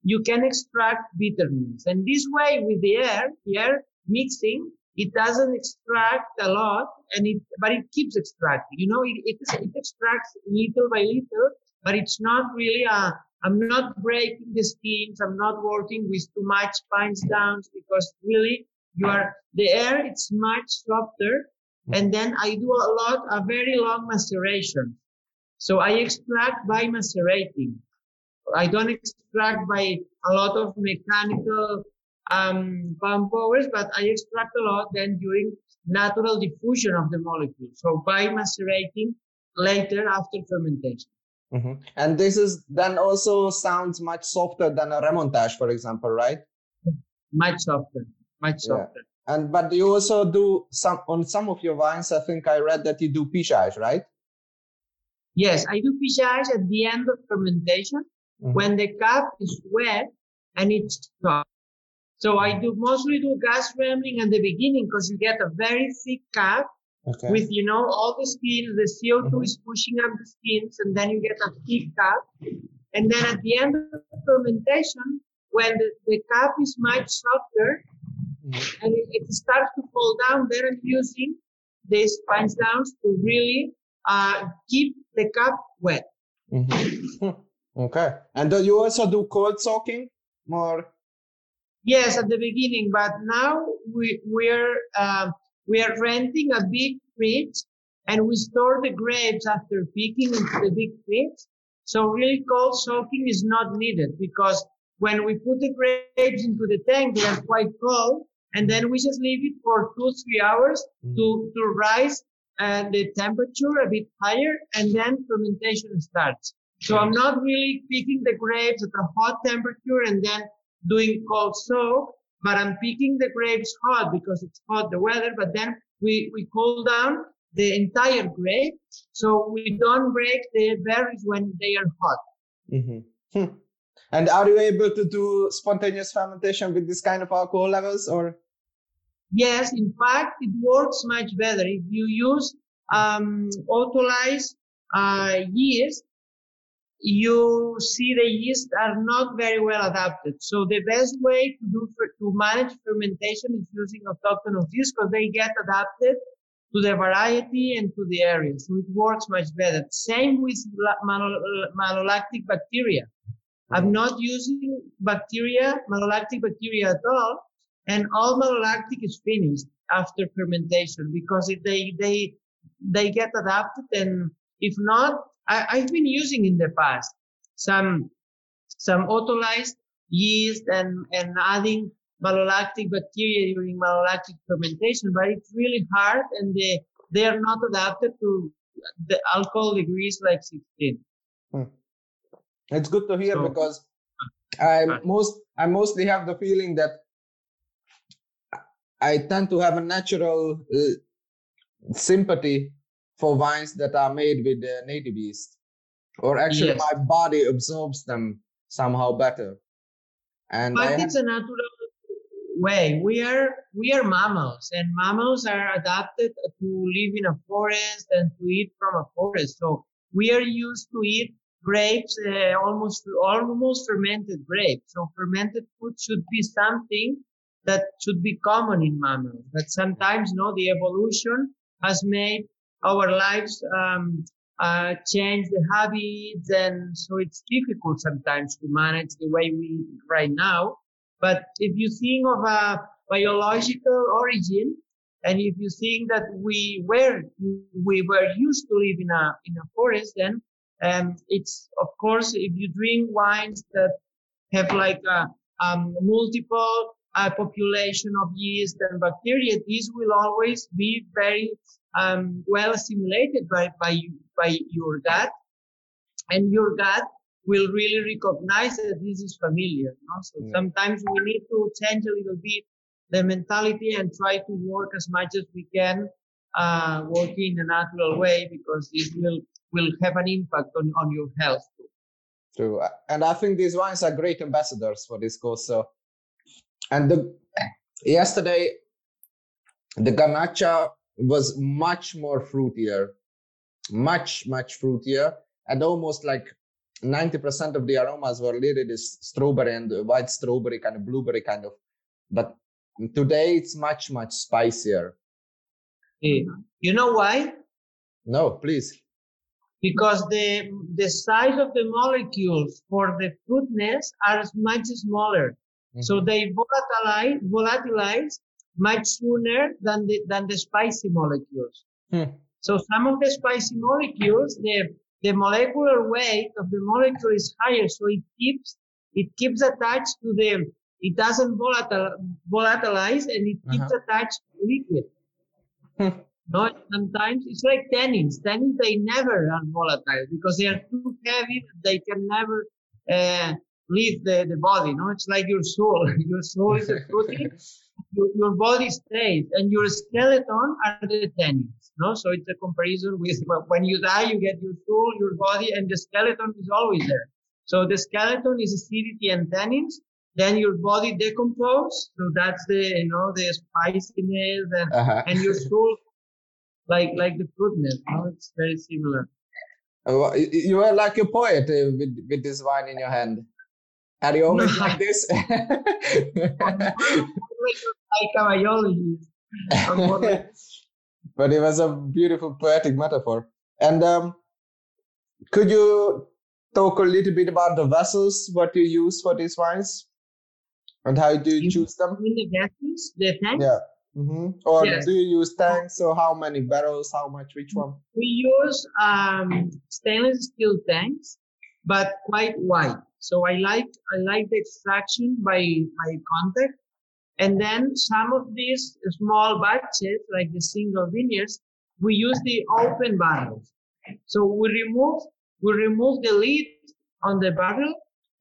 [SPEAKER 3] you can extract bitterness. And this way with the air, the air mixing, it doesn't extract a lot and it but it keeps extracting. You know, it, it, it extracts little by little, but it's not really a I'm not breaking the skins, I'm not working with too much fines downs because really you are the air it's much softer and then i do a lot a very long maceration so i extract by macerating i don't extract by a lot of mechanical um, pump overs, but I extract a lot then during natural diffusion of the molecule. So by macerating later after fermentation.
[SPEAKER 2] Mm-hmm. And this is then also sounds much softer than a remontage, for example, right?
[SPEAKER 3] Much softer, much softer.
[SPEAKER 2] Yeah. And but you also do some on some of your wines. I think I read that you do pigeage, right?
[SPEAKER 3] Yes, I do pigeage at the end of fermentation mm-hmm. when the cap is wet and it's soft. So I do mostly do gas rambling at the beginning because you get a very thick cap okay. with, you know, all the skins, the CO2 mm-hmm. is pushing up the skins and then you get a thick cap. And then at the end of fermentation, when the, the cap is much softer mm-hmm. and it, it, starts to fall down, then I'm using these punch downs to really uh, keep the cap wet.
[SPEAKER 2] Mm-hmm. Okay. And do you also do cold soaking more?
[SPEAKER 3] Yes, at the beginning, but now we we're uh, we are renting a big fridge and we store the grapes after picking into the big fridge. So really cold soaking is not needed because when we put the grapes into the tank, they are quite cold, and then we just leave it for two three hours mm. to to rise and the temperature a bit higher, and then fermentation starts. So I'm not really picking the grapes at a hot temperature and then doing cold soak, but I'm picking the grapes hot because it's hot the weather, but then we, we cool down the entire grape so we don't break the berries when they are hot.
[SPEAKER 2] Mm-hmm. Hmm. And are you able to do spontaneous fermentation with this kind of alcohol levels or?
[SPEAKER 3] Yes, in fact, it works much better if you use um, autolyzed uh, yeast you see the yeast are not very well adapted. So the best way to do for, to manage fermentation is using autochthonous yeast because they get adapted to the variety and to the area. So it works much better. Same with malolactic bacteria. I'm mm-hmm. not using bacteria, malolactic bacteria at all. And all malolactic is finished after fermentation because if they, they, they get adapted and if not, I, have been using in the past some some autolyzed yeast and and adding malolactic bacteria during malolactic fermentation, but it's really hard and they they are not adapted to the alcohol degrees like 16. Hmm.
[SPEAKER 2] It's good to hear so, because I most I mostly have the feeling that I tend to have a natural uh, sympathy for wines that are made with the native yeast. Or actually yes. my body absorbs them somehow better.
[SPEAKER 3] And but it's have... a natural way. We are we are mammals and mammals are adapted to live in a forest and to eat from a forest. So we are used to eat grapes uh, almost almost fermented grapes. So fermented food should be something that should be common in mammals. But sometimes no the evolution has made our lives um, uh, change the habits, and so it's difficult sometimes to manage the way we right now. But if you think of a biological origin, and if you think that we were we were used to live in a in a forest, then um, it's of course if you drink wines that have like a um, multiple uh, population of yeast and bacteria, these will always be very um, well assimilated by, by, by your gut. And your gut will really recognize that this is familiar. No? So yeah. sometimes we need to change a little bit the mentality and try to work as much as we can, uh, working in a natural way because this will, will have an impact on, on your health too.
[SPEAKER 2] True. And I think these wines are great ambassadors for this course. So, and the, yesterday, the Garnacha was much more fruitier, much, much fruitier, and almost like 90% of the aromas were related this strawberry and white strawberry, kind of blueberry kind of. But today it's much, much spicier.
[SPEAKER 3] You know why?
[SPEAKER 2] No, please.
[SPEAKER 3] Because the the size of the molecules for the fruitness are much smaller. Mm-hmm. So they volatilize, volatilize much sooner than the, than the spicy molecules. Hmm. So some of the spicy molecules, the, the molecular weight of the molecule is higher, so it keeps, it keeps attached to the, it doesn't volatil, volatilize and it keeps
[SPEAKER 2] Uh-huh.
[SPEAKER 3] attached to liquid.
[SPEAKER 2] Hmm.
[SPEAKER 3] no, sometimes it's like tannins. Tannins they never are volatile because they are too heavy. They can never uh, leave the, the body. No, it's like your soul. your soul is a protein. your, your body stays, and your skeleton are the tannins. No, so it's a comparison with when you die, you get your soul, your body, and the skeleton is always there. So the skeleton is acidity and tannins. Then your body decomposes So that's the you know the spiciness and
[SPEAKER 2] Uh-huh.
[SPEAKER 3] and your soul like like the fruitness. No, it's very similar.
[SPEAKER 2] Wha- y- y- You are like a poet uh, with with this wine in your hand. Are you always
[SPEAKER 3] No.
[SPEAKER 2] like this?
[SPEAKER 3] Like a biologist. I'm more like-
[SPEAKER 2] but it was a beautiful poetic metaphor. And um, could you talk a little bit about the vessels, what you use for these wines, and how do you
[SPEAKER 3] You-
[SPEAKER 2] choose them?
[SPEAKER 3] in the gases, the tanks.
[SPEAKER 2] Yeah. hmm Or
[SPEAKER 3] Yes.
[SPEAKER 2] do you use tanks? or how many barrels? How much? Which one?
[SPEAKER 3] We use um, stainless steel tanks, but quite wide. So I like I like the extraction by by contact, and then some of these small batches, like the single vineyards, we use the open barrels. So we remove we remove the lid on the barrel,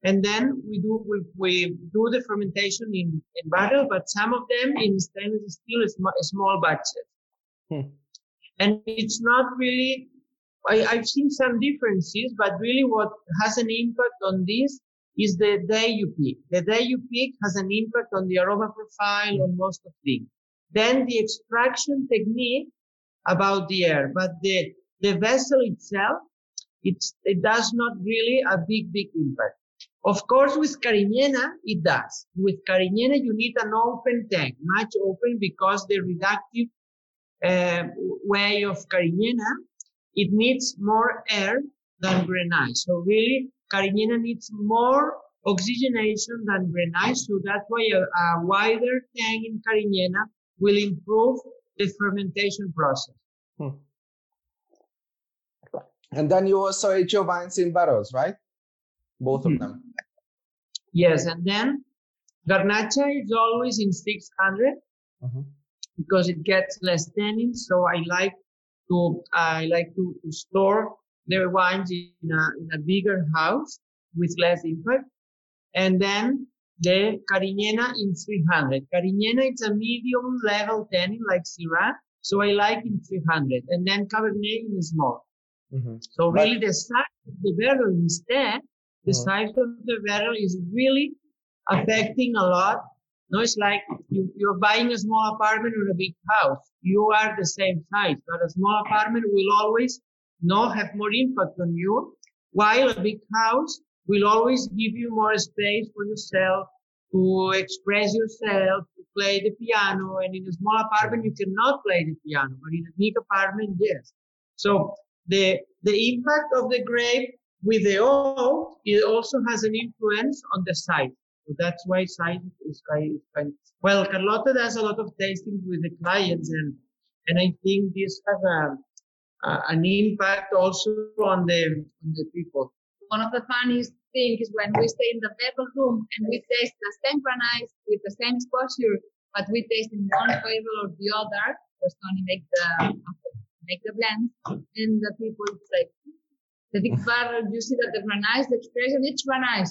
[SPEAKER 3] and then we do we, we do the fermentation in, in barrel, but some of them in stainless steel sm- small batches.
[SPEAKER 2] Hmm.
[SPEAKER 3] And it's not really I, I've seen some differences, but really what has an impact on this is the day you pick. The day you pick has an impact on the aroma profile on most of things. Then the extraction technique about the air, but the, the vessel itself, it's, it does not really a big, big impact. Of course, with Cariñena, it does. With Cariñena, you need an open tank, much open because the reductive uh, way of Cariñena, it needs more air than Grenache. So really, Cariñena needs more oxygenation than Grenache. So that's why a, a wider tank in Cariñena will improve the fermentation process.
[SPEAKER 2] And then you also age your wines in barrels, right? Both of
[SPEAKER 3] Mhm.
[SPEAKER 2] them.
[SPEAKER 3] Yes, and then Garnacha is always in 600
[SPEAKER 2] Mhm.
[SPEAKER 3] because it gets less tannin. So I like to I like to, to store the wines in a in a bigger house with less impact. And then the Cariñena in 300. Cariñena is a medium level tannin like Syrah. So I like in 300. And then Cabernet in small.
[SPEAKER 2] Mhm.
[SPEAKER 3] So
[SPEAKER 2] But-
[SPEAKER 3] really the size of the barrel instead, the
[SPEAKER 2] Mhm.
[SPEAKER 3] size of the barrel is really affecting a lot. No, it's like you, you're buying a small apartment or a big house. You are the same size, but a small apartment will always not have more impact on you, while a big house will always give you more space for yourself to express yourself, to play the piano. And in a small apartment, you cannot play the piano, but in a big apartment, yes. So the the impact of the grape with the oak it also has an influence on the site So that's why site is kind. Well, Carlota does a lot of tastings with the clients, and and I think this has a, a an impact also on the on the people.
[SPEAKER 4] One of the funniest things is when we stay in the barrel room and we taste the same granite with the same exposure, but we taste in one flavor or the other. Because Tony make the make the blend, and the people say the big barrel. You see that the granite, the expression, each granite,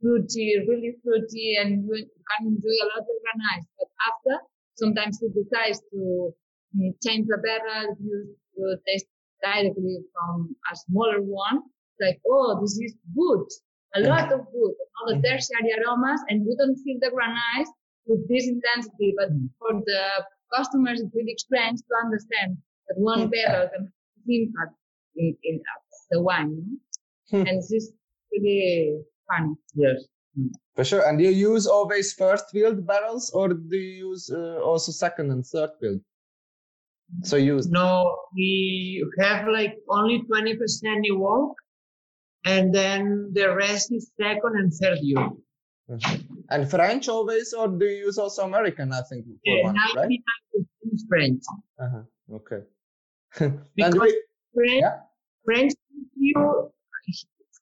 [SPEAKER 4] fruity, really fruity, and you can enjoy a lot of granite. But after, sometimes he decides to mm, change the barrel. You you taste directly from a smaller one like, oh, this is wood, a lot of wood, all the tertiary aromas, and you don't feel the granite with this intensity. But for the customers, it's really strange to understand that one barrel can have impact in, in uh, the wine. you know?
[SPEAKER 2] Hmm.
[SPEAKER 4] and this is really funny.
[SPEAKER 3] Yes.
[SPEAKER 2] For sure. And do you use always first filled barrels or do you use uh, also second and third filled? So you
[SPEAKER 3] No, we have like only 20% new oak, and then the rest is second and third year.
[SPEAKER 2] and French always or do you use also American, I think, for
[SPEAKER 3] Uh,
[SPEAKER 2] one, right?
[SPEAKER 3] 99% is French.
[SPEAKER 2] Uh-huh. Okay.
[SPEAKER 3] Because
[SPEAKER 2] we,
[SPEAKER 3] French,
[SPEAKER 2] Yeah.
[SPEAKER 3] French, you,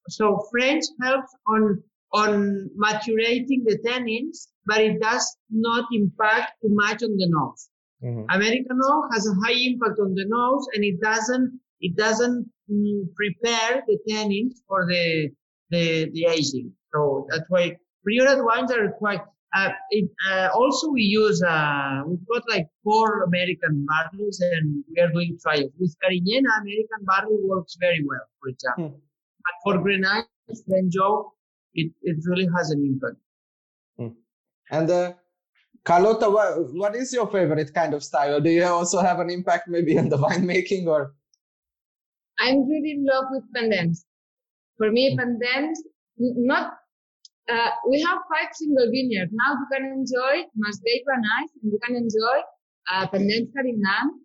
[SPEAKER 3] so French helps on on maturating the tannins, but it does not impact too much on the nose.
[SPEAKER 1] Mhm.
[SPEAKER 3] Americano has a high impact on the nose, and it doesn't it doesn't mm, prepare the tannins for the the the aging. So that's why Priorat wines are quite. Uh, it, uh, also, we use uh, we've got like four American barrels, and we are doing trials with Cariñena. American barrel works very well, for example. But for Grenache, Frenjou, it it really has an impact.
[SPEAKER 2] And uh, Carlotta, what, what is your favorite kind of style? Do you also have an impact maybe on the winemaking or?
[SPEAKER 4] I'm really in love with pendants. For me, pendants, not, uh, we have five single vineyards. Now you can enjoy Masdei Grenache and you can enjoy uh, Pendant Carignan.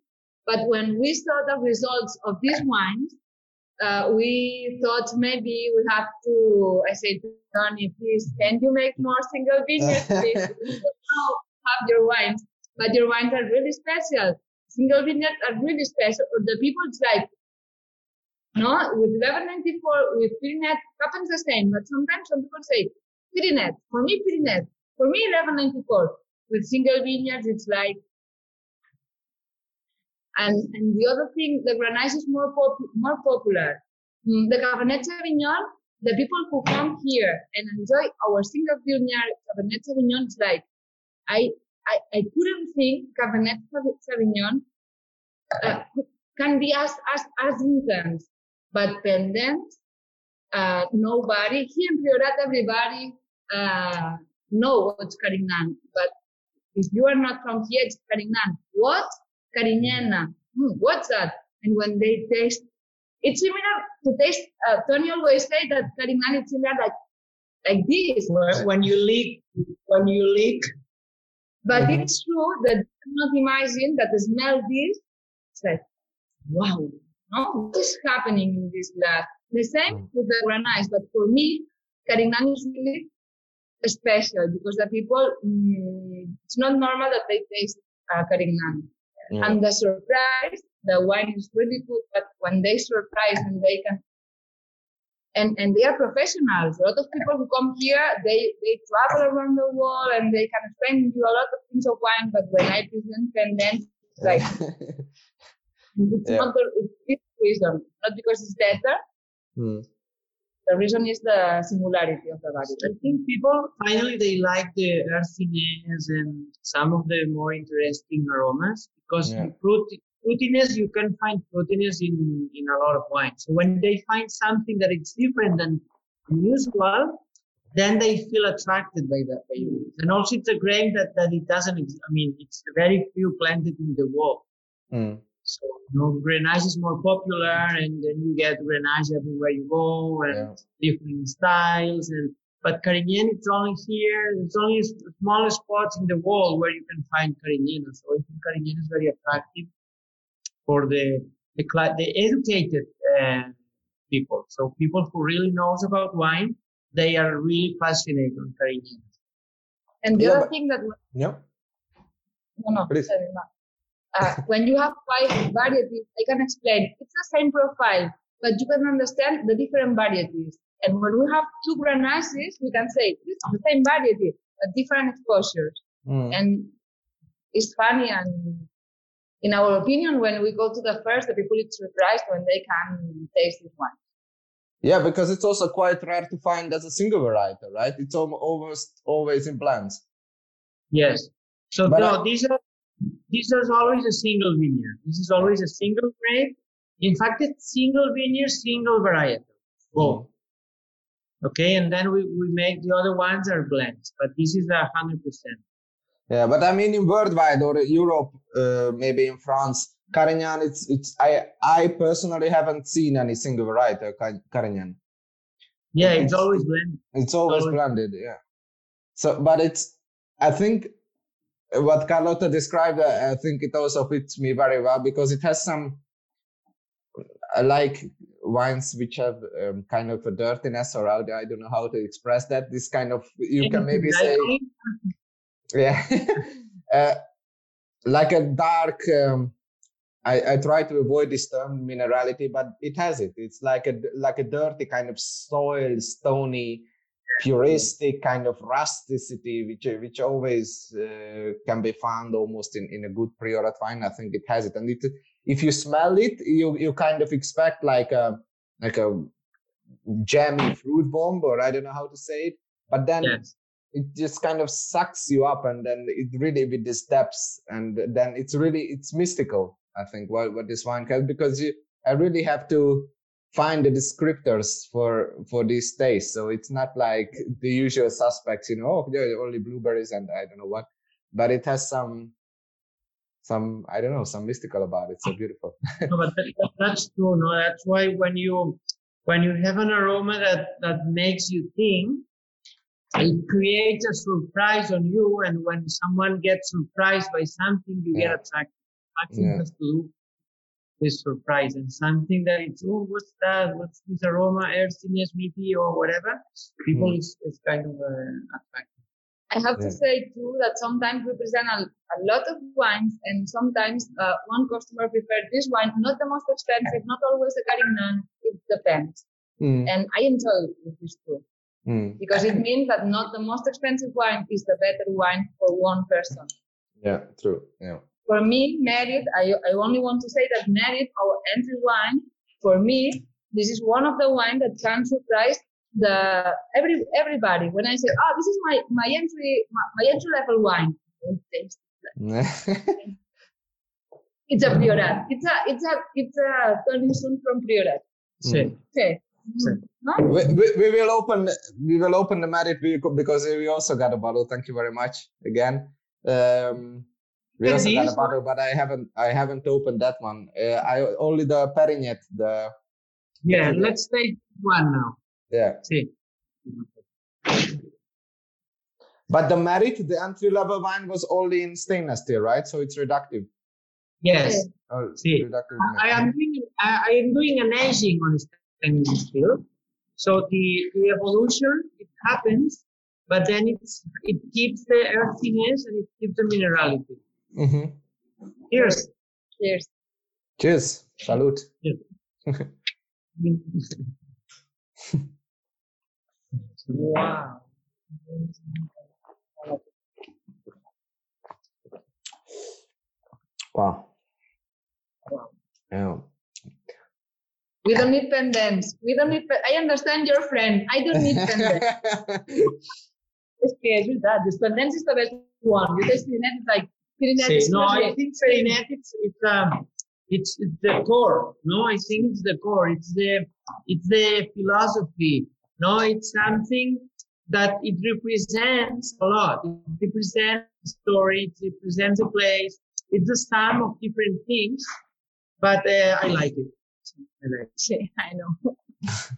[SPEAKER 4] But when we saw the results of these wines, uh, we thought maybe we have to, I said, Tony, please, can you make more single vineyards, please? We don't know have your wines, but your wines are really special. Single vineyards are really special. Or the people, like, no, with 1194, with Pyrenees, happens the same. But sometimes some people say, Pyrenees, for me, Pyrenees, for me, 1194. With single vineyards, it's like, and, and the other thing, the Grenache is more, pop, more popular. Mm, The Cabernet Sauvignon, the people who come here and enjoy our single vineyard Cabernet Sauvignon, it's like, I, I, I couldn't think Cabernet Sauvignon uh, can be as, as, as intense, but pendant, uh, nobody, here in Priorat, everybody, uh, know what's Carignan, but if you are not from here, it's Carignan. What? Cariñena. Hmm, what's that? And when they taste, it's similar to taste, uh, Tony always say that Carignan is similar like, like this.
[SPEAKER 3] When, when you leak, when you leak,
[SPEAKER 4] But
[SPEAKER 2] Mhm.
[SPEAKER 4] it's true that you cannot imagine that the smell this. It's like, wow, no, what is happening in this glass? The same
[SPEAKER 2] Mm.
[SPEAKER 4] with the Grenache, but for me, Carignan is really special because the people, mm, it's not normal that they taste uh, Carignan.
[SPEAKER 2] Yeah.
[SPEAKER 4] And the surprise, the wine is really good, but when they surprise and they can, and, and they are professionals. A lot of people who come here, they, they travel around the world and they can explain you a lot of things of wine, but when I present them, then it's like, it's
[SPEAKER 2] Yeah.
[SPEAKER 4] not the, it's this reason, not because it's better.
[SPEAKER 2] Hmm.
[SPEAKER 4] The reason is the singularity of the variety.
[SPEAKER 3] I think people finally they like the earthiness and some of the more interesting aromas because
[SPEAKER 2] Yeah.
[SPEAKER 3] in fruit fruitiness you can find fruitiness in in a lot of wines. So when they find something that is different than usual, then they feel attracted by that. By it. And also it's a grape that that it doesn't. ex- I mean, it's very few planted in the world.
[SPEAKER 2] Hmm.
[SPEAKER 3] So you know, Grenache is more popular, and then you get Grenache everywhere you go, and
[SPEAKER 2] Yeah.
[SPEAKER 3] different styles. And but Carignan, it's only here. It's only s- smaller spots in the world where you can find Carignan. So I think Carignan is very attractive for the the, cla- the educated uh, people. So people who really knows about wine, they are really passionate on Carignan.
[SPEAKER 4] And the
[SPEAKER 2] Yeah,
[SPEAKER 4] other
[SPEAKER 2] but-
[SPEAKER 4] thing that
[SPEAKER 2] Yeah.
[SPEAKER 4] No, no.
[SPEAKER 2] Please.
[SPEAKER 4] sorry, no. Uh, when you have five varieties, I can explain. It's the same profile, but you can understand the different varieties. And when we have two Grenaches, we can say it's the same variety, but different exposures.
[SPEAKER 2] Hmm.
[SPEAKER 4] And it's funny and in our opinion, when we go to the first, the people is surprised when they can taste this one.
[SPEAKER 2] Yeah, because it's also quite rare to find as a single variety, right? It's almost always in blends.
[SPEAKER 3] Yes. So
[SPEAKER 2] But
[SPEAKER 3] no,
[SPEAKER 2] I-
[SPEAKER 3] these are these are always a single vineyard. This is always a single grape. In fact, it's single vineyard, single varietal. Both. Okay, and then we, we make the other ones are blends, but this is a hundred percent.
[SPEAKER 2] Yeah, but I mean in worldwide or Europe, uh, maybe in France, Carignan. It's it's I I personally haven't seen any single variety of Carignan.
[SPEAKER 3] Yeah,
[SPEAKER 2] It's-
[SPEAKER 3] it's always blended.
[SPEAKER 2] It's always
[SPEAKER 3] Always.
[SPEAKER 2] blended, yeah. So, but it's I think what Carlotta described. I I think it also fits me very well because it has some I like wines which have um, kind of a dirtiness or I don't know how to express that. This kind of you can maybe say yeah uh, like a dark um, I, I try to avoid this term minerality but it has it it's like a like a dirty kind of soil stony puristic kind of rusticity, which which always uh, can be found almost in, in a good Priorat wine. I think it has it, and it, if you smell it, you you kind of expect like a like a jammy fruit bomb, or I don't know how to say it, but then.
[SPEAKER 3] Yes.
[SPEAKER 2] It just kind of sucks you up, and then it really with the steps, and then it's really it's mystical. I think what what this wine can because you I really have to find the descriptors for for these days. So it's not like the usual suspects, you know, oh, there are only blueberries and I don't know what, but it has some some I don't know some mystical about it. So beautiful.
[SPEAKER 3] no, but that, that's true. No, that's why when you when you have an aroma that that makes you think, it creates a surprise on you, and when someone gets surprised by something, you
[SPEAKER 2] Yeah.
[SPEAKER 3] get attracted. Attraction
[SPEAKER 2] Yeah.
[SPEAKER 3] has to do with surprise and something that it's oh, what's that? What's this aroma? Earthiness, maybe, or whatever. People
[SPEAKER 2] Mm.
[SPEAKER 3] is, is kind of uh, attracted.
[SPEAKER 4] I have to say too that sometimes we present a, a lot of wines, and sometimes uh, one customer prefers this wine, not the most expensive, not always the Carignan. It depends,
[SPEAKER 2] Mm,
[SPEAKER 4] and I enjoy this too
[SPEAKER 2] mm,
[SPEAKER 4] because it means that not the most expensive wine is the better wine for one person.
[SPEAKER 2] yeah, true. Yeah.
[SPEAKER 4] For me, Merit, I, I only want to say that Merit, our entry wine, for me, this is one of the wine that can surprise the every everybody. When I say, oh, this is my my entry my, my entry level wine, It's a Priorat. It's a it's a it's a Tonisun from Priorat.
[SPEAKER 3] Sí.
[SPEAKER 4] Okay.
[SPEAKER 2] We, we, we will open we will open the merit because we also got a bottle. Thank you very much again. Um, we also got a bottle, but I haven't I haven't opened that one. Uh, I only the Perinet. The
[SPEAKER 3] Yeah, let's take one now.
[SPEAKER 2] yeah,
[SPEAKER 3] See.
[SPEAKER 2] but the merit, the entry level wine was only in stainless steel, right? So it's reductive.
[SPEAKER 3] Yes.
[SPEAKER 2] Oh,
[SPEAKER 3] See,
[SPEAKER 2] reductive.
[SPEAKER 3] I am doing I, I am doing an aging on stainless steel. So the, the evolution it happens, but then it's it keeps the earthiness and it keeps the minerality.
[SPEAKER 2] Mhm.
[SPEAKER 3] Here's
[SPEAKER 4] Cheers.
[SPEAKER 2] Cheers. Salute.
[SPEAKER 3] wow.
[SPEAKER 2] Wow.
[SPEAKER 3] Wow.
[SPEAKER 2] Yeah.
[SPEAKER 4] We don't need pendants. We don't need. Pe- I understand your friend. I don't need pendants. es que es verdad. Los pendants is the best one. You taste Perinet, it's like is
[SPEAKER 3] no, I think Perinet it's it's um it's it's the core. No, I think it's the core. It's the it's the philosophy. No, it's something that it represents a lot. It represents a story. It represents a place. It's the sum of different things, but uh, I like it. I like.
[SPEAKER 4] Sí, I know.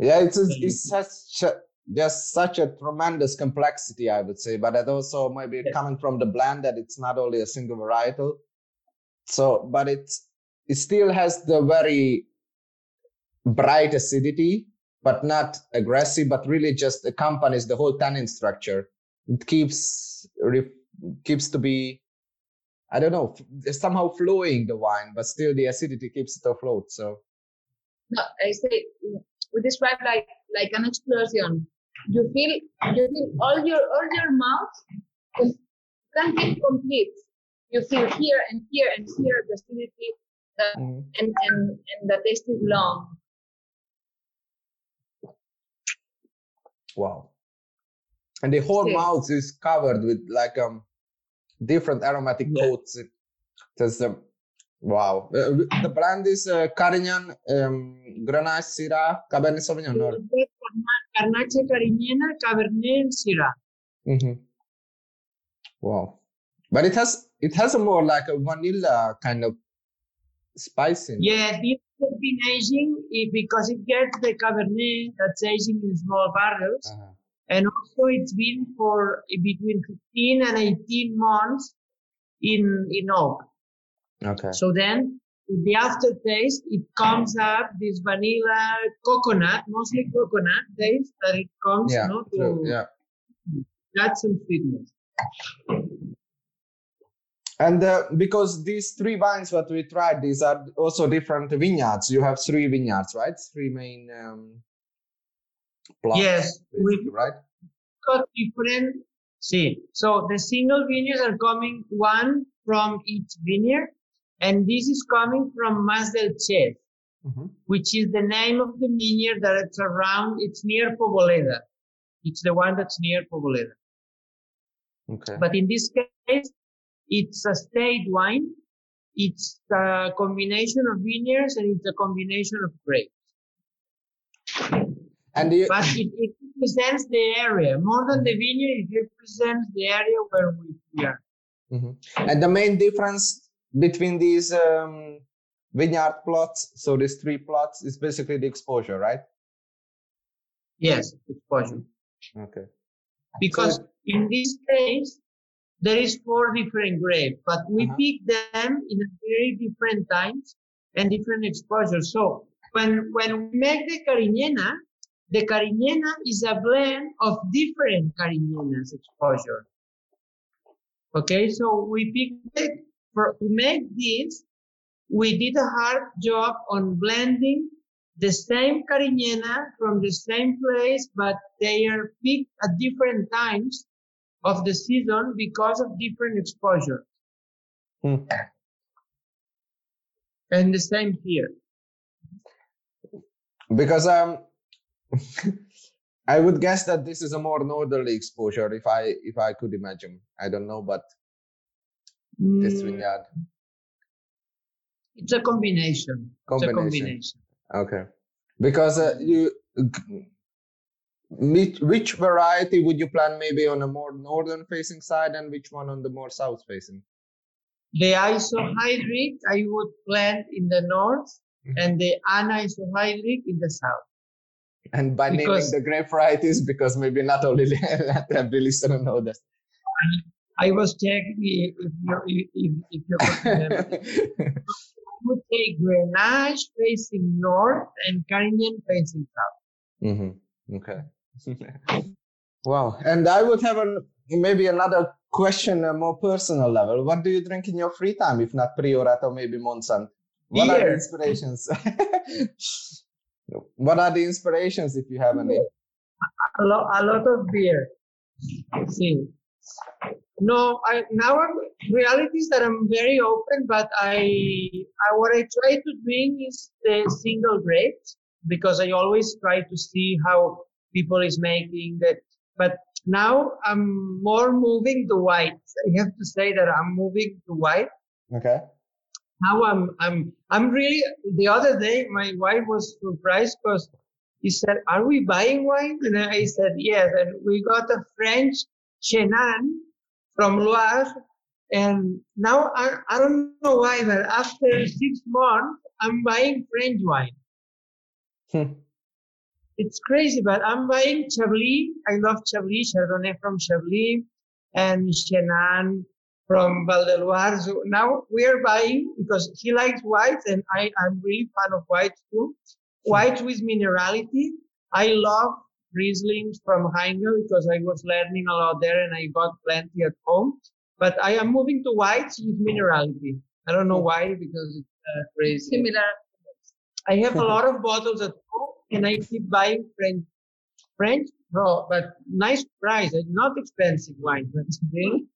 [SPEAKER 2] Yeah, it's it's, it's such a, just such a tremendous complexity, I would say. But it also maybe
[SPEAKER 3] Yeah.
[SPEAKER 2] coming from the blend that it's not only a single varietal. So, but it's it still has the very bright acidity, but not aggressive, but really just accompanies the whole tannin structure. It keeps re- keeps to be, I don't know, somehow flowing the wine, but still the acidity keeps it afloat. So.
[SPEAKER 4] No, I say we describe like like an explosion. You feel you feel all your all your mouth can feel complete. You feel here and here and here the acidity uh,
[SPEAKER 2] mm.
[SPEAKER 4] and, and and the taste is long.
[SPEAKER 2] Wow. And the whole
[SPEAKER 4] Okay.
[SPEAKER 2] mouth is covered with like um different aromatic
[SPEAKER 3] Yeah.
[SPEAKER 2] coats. It- There's um wow. Uh, the brand is uh, Carignan, um, Grenache, Syrah, Cabernet Sauvignon. No?
[SPEAKER 3] Garnacha Cariñena, Cabernet, Syrah.
[SPEAKER 2] hmm Wow. But it has it has a more like a vanilla kind of spice in it.
[SPEAKER 3] Yeah, this has been aging because it gets the Cabernet that's aging in small barrels.
[SPEAKER 2] Uh-huh.
[SPEAKER 3] And also it's been for between 15 and 18 months in, in oak.
[SPEAKER 2] Okay.
[SPEAKER 3] So then in the aftertaste, it comes up this vanilla coconut, mostly coconut taste that it comes,
[SPEAKER 2] Yeah.
[SPEAKER 3] no, to
[SPEAKER 2] True. Yeah.
[SPEAKER 3] that's some sweetness.
[SPEAKER 2] And uh, because these three vines what we tried, these are also different vineyards. You have three vineyards, right? Three main um,
[SPEAKER 3] Yes, we-
[SPEAKER 2] right?
[SPEAKER 3] got different. See, so the single vineyards are coming one from each vineyard, and this is coming from Mas del Chef,
[SPEAKER 2] Mhm.
[SPEAKER 3] which is the name of the vineyard that it's around. It's near Poboleda. It's the one that's near Poboleda.
[SPEAKER 2] Okay.
[SPEAKER 3] But in this case, it's a state wine. It's a combination of vineyards and it's a combination of grapes.
[SPEAKER 2] And you,
[SPEAKER 3] But it, it represents the area more than the vineyard. It represents the area where we, are.
[SPEAKER 2] Mhm. and the main difference between these um, vineyard plots, so these three plots, is basically the exposure, right?
[SPEAKER 3] Yes, exposure.
[SPEAKER 2] Okay.
[SPEAKER 3] Because in this case, there is four different grapes, but we
[SPEAKER 2] Uh-huh.
[SPEAKER 3] pick them in a very different times and different exposures. So when when we make the cariñena, the cariñena is a blend of different cariñenas exposure. Okay, so we picked it for to make this. We did a hard job on blending the same cariñena from the same place, but they are picked at different times of the season because of different exposure.
[SPEAKER 2] Hmm.
[SPEAKER 3] And the same here.
[SPEAKER 2] Because um, I would guess that this is a more northerly exposure, if I if I could imagine. I don't know, but this
[SPEAKER 3] Mm,
[SPEAKER 2] vineyard.
[SPEAKER 3] It's a combination. It's a
[SPEAKER 2] Combination.
[SPEAKER 3] combination.
[SPEAKER 2] Okay. Because uh, you, which, which variety would you plant maybe on a more northern facing side and which one on the more south facing?
[SPEAKER 3] The isohydric I would plant in the north
[SPEAKER 2] Mhm.
[SPEAKER 3] and the anisohydric in the south.
[SPEAKER 2] And by
[SPEAKER 3] Because-
[SPEAKER 2] naming the grape varieties, because maybe not only not every listener know that.
[SPEAKER 3] I was checking if if you if, if you could remember. I would take Grenache facing north and Carignan facing south.
[SPEAKER 2] Mm-hmm. Okay. wow. And I would have an, maybe another question, a more personal level. What do you drink in your free time, if not Priorat or maybe Montsant? What are the inspirations? what are the inspirations, if you have any?
[SPEAKER 3] a lot, a lot of beer. See, no, I now I'm reality is that I'm very open, but I, I what I try to drink is the single grapes because I always try to see how people is making that. But now I'm more moving to white. I have to say that I'm moving to white.
[SPEAKER 2] Okay.
[SPEAKER 3] Now I'm I'm I'm really the other day my wife was surprised because he said, Are we buying wine? And I said, Yes. And we got a French Chenin from Loire. And now I, I don't know why, but after six months, I'm buying French wine.
[SPEAKER 2] Hmm.
[SPEAKER 3] It's crazy, but I'm buying Chablis. I love Chablis, Chardonnay from Chablis, and Chenin from Val de Loire. Now we are buying because he likes whites, and I, I'm really fan of whites too. Whites with minerality. I love Rieslings from Heingel because I was learning a lot there and I got plenty at home. But I am moving to whites with minerality. I don't know why because it's uh, crazy.
[SPEAKER 4] Similar.
[SPEAKER 3] I have a lot of bottles at home and I keep buying French. French, no, but nice price. It's not expensive wine, but really.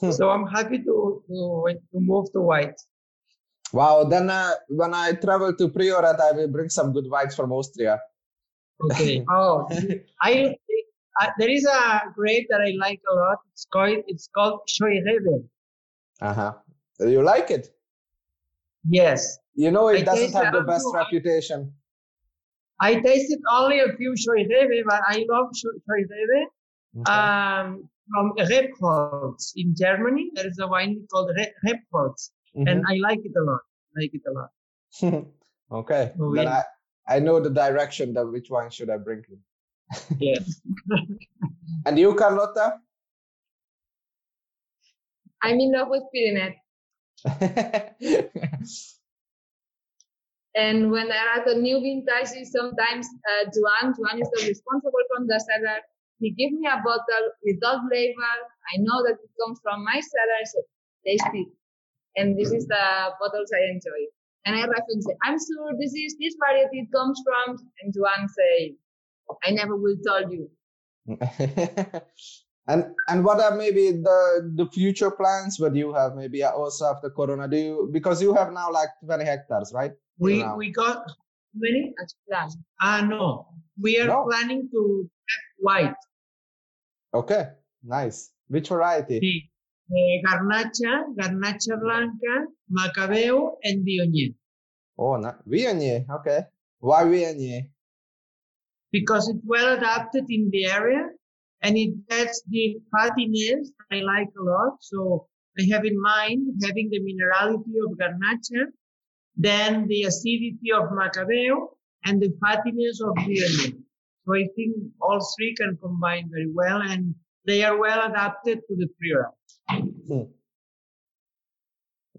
[SPEAKER 2] Hmm.
[SPEAKER 3] so I'm happy to, to to move to white.
[SPEAKER 2] Wow. Then uh, when I travel to Priorat, I will bring some good whites from Austria.
[SPEAKER 3] Okay. oh, I, I there is a grape that I like a lot. It's called it's called Scheurebe.
[SPEAKER 2] Uh huh. You like it?
[SPEAKER 3] Yes,
[SPEAKER 2] You know, it
[SPEAKER 3] I
[SPEAKER 2] doesn't have the best reputation.
[SPEAKER 3] I tasted only a few Scheurebe, but I love Cho-
[SPEAKER 2] Okay.
[SPEAKER 3] Um, from Rebholz in Germany, there is a wine called Re- Rebholz, and I like it a lot. I Like it a lot.
[SPEAKER 2] Okay.
[SPEAKER 3] Oh,
[SPEAKER 2] then
[SPEAKER 3] yeah.
[SPEAKER 2] I, I know the direction that which one should I bring you.
[SPEAKER 3] Yes.
[SPEAKER 2] And you, Carlotta?
[SPEAKER 4] I'm in love with Pyrenees. And when there are the new vintages, sometimes uh, Juan, Juan is the responsible from the cellar. He gives me a bottle without label. I know that it comes from my cellar. I say, taste it. And this is the bottles I enjoy. And I reference say, I'm sure this is this variety it comes from. And Juan say,
[SPEAKER 3] I never will tell you.
[SPEAKER 2] and and what are maybe the the future plans? What you have maybe also after Corona? Do you because you have now like 20 hectares, right?
[SPEAKER 3] We
[SPEAKER 2] Now.
[SPEAKER 3] we got many.
[SPEAKER 4] As plan.
[SPEAKER 3] Ah no, we are
[SPEAKER 2] No.
[SPEAKER 3] planning to have white.
[SPEAKER 2] Okay, nice. Which variety?
[SPEAKER 3] Sí. Eh, garnacha, garnacha blanca, macabeo, and viognier.
[SPEAKER 2] Oh, not Viognier. Okay. Why Viognier?
[SPEAKER 3] because it's well adapted in the area and it gets the fattiness I like a lot. So I have in mind having the minerality of garnacha, then the acidity of macabeo, and the fattiness of viognier. So I think all three can combine very well and they are well adapted to the Priora.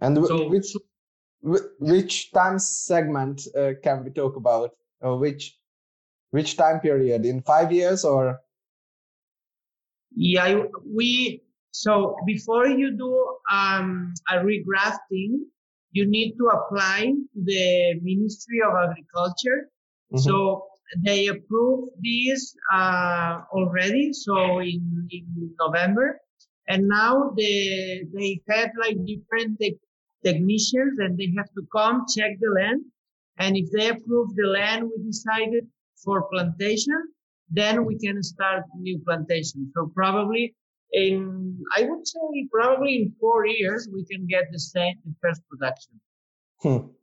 [SPEAKER 2] And wh-
[SPEAKER 3] So-
[SPEAKER 2] which wh- which time segment uh, can we talk about? Or which which time period? In five years or?
[SPEAKER 3] Yeah, we so before you do um, a regrafting, you need to apply to the Ministry of Agriculture.
[SPEAKER 2] Mhm.
[SPEAKER 3] So they approved this uh, already. So in, in November, and now they they had like different tech technicians, and they have to come check the land. And if they approve the land, we decided for plantation, then we can start new plantation. So probably in I would say probably in four years we can get the same the first production.
[SPEAKER 2] Hmm.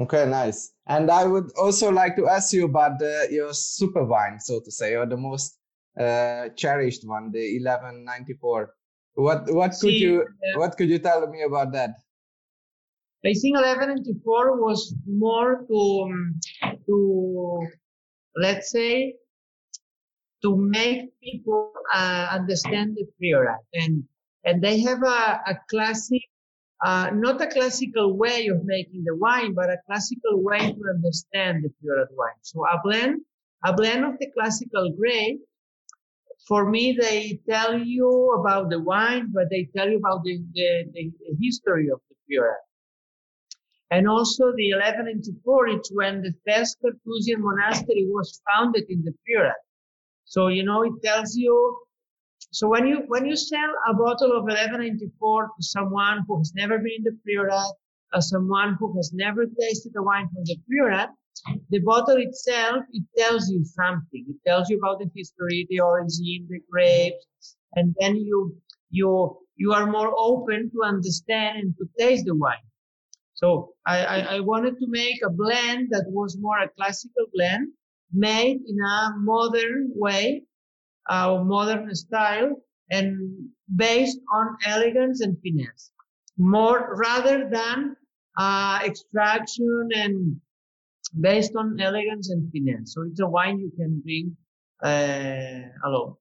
[SPEAKER 2] Okay, nice. And I would also like to ask you about the, your super wine, so to say, or the most uh, cherished one, the 1194. What what could
[SPEAKER 3] See,
[SPEAKER 2] you
[SPEAKER 3] uh,
[SPEAKER 2] what could you tell me about that?
[SPEAKER 3] I think 1194 was more to um, to let's say to make people uh, understand the Priorat and and they have a, a classic uh, not a classical way of making the wine but a classical way to understand the Priorat wine so a blend a blend of the classical grape for me they tell you about the wine but they tell you about the, the, the, history of the Priorat and also the 1194, it's when the first Carthusian monastery was founded in the Priorat. So, you know, it tells you, so when you, when you sell a bottle of 1194 to someone who has never been in the Priorat, or someone who has never tasted the wine from the Priorat, the bottle itself, it tells you something. It tells you about the history, the origin, the grapes, and then you, you, you are more open to understand and to taste the wine. So I, I, I wanted to make a blend that was more a classical blend made in a modern way, uh, modern style and based on elegance and finesse more rather than uh, extraction and based on elegance and finesse. So it's a wine you can drink uh, alone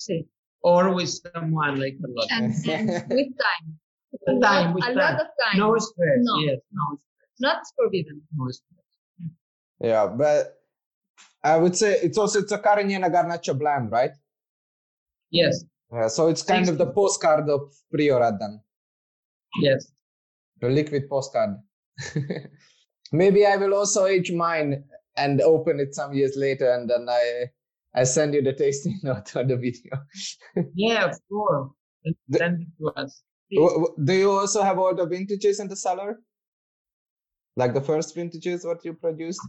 [SPEAKER 4] Sí.
[SPEAKER 3] or with someone like a lot.
[SPEAKER 4] And, and with time.
[SPEAKER 3] With time, with
[SPEAKER 4] a
[SPEAKER 3] time.
[SPEAKER 4] lot of time.
[SPEAKER 3] No stress.
[SPEAKER 4] No.
[SPEAKER 3] Yes, no stress.
[SPEAKER 4] Not forbidden.
[SPEAKER 3] No stress.
[SPEAKER 2] Yeah, but I would say it's also it's a Cariñena Garnacha blend, right?
[SPEAKER 3] Yes,
[SPEAKER 2] Yeah, so it's kind of the postcard of Priorat then,
[SPEAKER 3] yes.
[SPEAKER 2] the liquid postcard. Maybe I will also age mine and open it some years later, and then I I send you the tasting note on the video.
[SPEAKER 3] Yeah, of course.
[SPEAKER 2] The-
[SPEAKER 3] Send it to us.
[SPEAKER 2] Do you also have all the vintages in the cellar? Like the first vintages what you produced?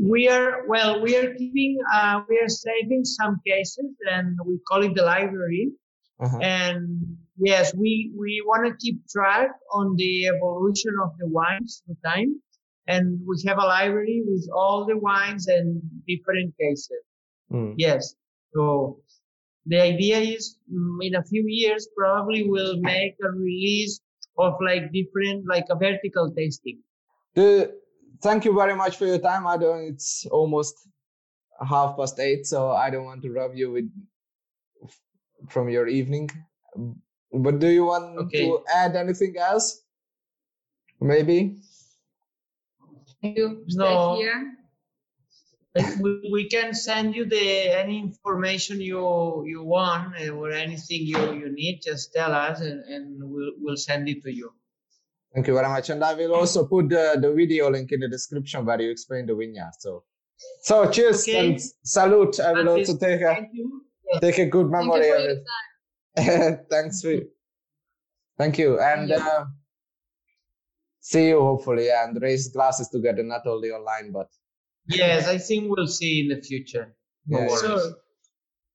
[SPEAKER 3] We are, well, we are keeping, uh, we are saving some cases and we call it the library.
[SPEAKER 2] Uh-huh.
[SPEAKER 3] And yes, we, we want to keep track on the evolution of the wines through time. And we have a library with all the wines and different cases.
[SPEAKER 2] Mm.
[SPEAKER 3] Yes. So the idea is mm, in a few years, probably we'll make a release of like different, like a vertical tasting.
[SPEAKER 2] The, thank you very much for your time. I don't. It's almost half past eight, so I don't want to rob you with from your evening. But do you want
[SPEAKER 3] Okay.
[SPEAKER 2] to add anything else? Maybe.
[SPEAKER 4] Thank you stay
[SPEAKER 3] No.
[SPEAKER 4] here.
[SPEAKER 3] We, we can send you the any information you you want uh, or anything you you need. Just tell us, and, and we'll we'll send it to you.
[SPEAKER 2] Thank you very much, and I will also put the, the video link in the description where you explain the vineyard. So
[SPEAKER 4] So cheers
[SPEAKER 3] Okay.
[SPEAKER 4] and salute. I will also take a
[SPEAKER 3] Thank
[SPEAKER 4] take a good memory of it. Thanks for Thank you. And
[SPEAKER 5] you.
[SPEAKER 4] uh, see you hopefully and raise glasses together, not only online, but
[SPEAKER 3] Yes, I think we'll see in the future. No
[SPEAKER 4] Yeah,
[SPEAKER 3] worries.
[SPEAKER 5] Sure.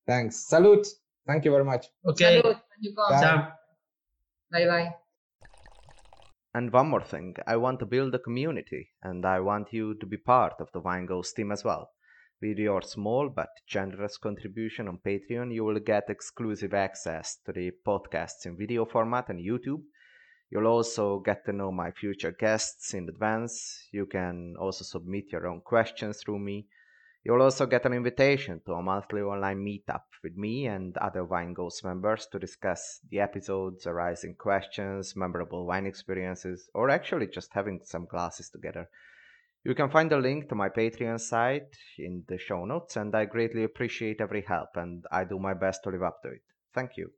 [SPEAKER 4] thanks. Salute. Thank you very much.
[SPEAKER 3] Okay.
[SPEAKER 5] Salud when you.
[SPEAKER 4] Bye.
[SPEAKER 5] Bye bye.
[SPEAKER 2] And one more thing, I want to build a community and I want you to be part of the Wine Ghost team as well. With your small but generous contribution on Patreon, you will get exclusive access to the podcasts in video format on YouTube. You'll also get to know my future guests in advance. You can also submit your own questions through me. You'll also get an invitation to a monthly online meetup with me and other Wine Ghost members to discuss the episodes, arising questions, memorable wine experiences, or actually just having some glasses together. You can find a link to my Patreon site in the show notes, and I greatly appreciate every help and I do my best to live up to it. Thank you.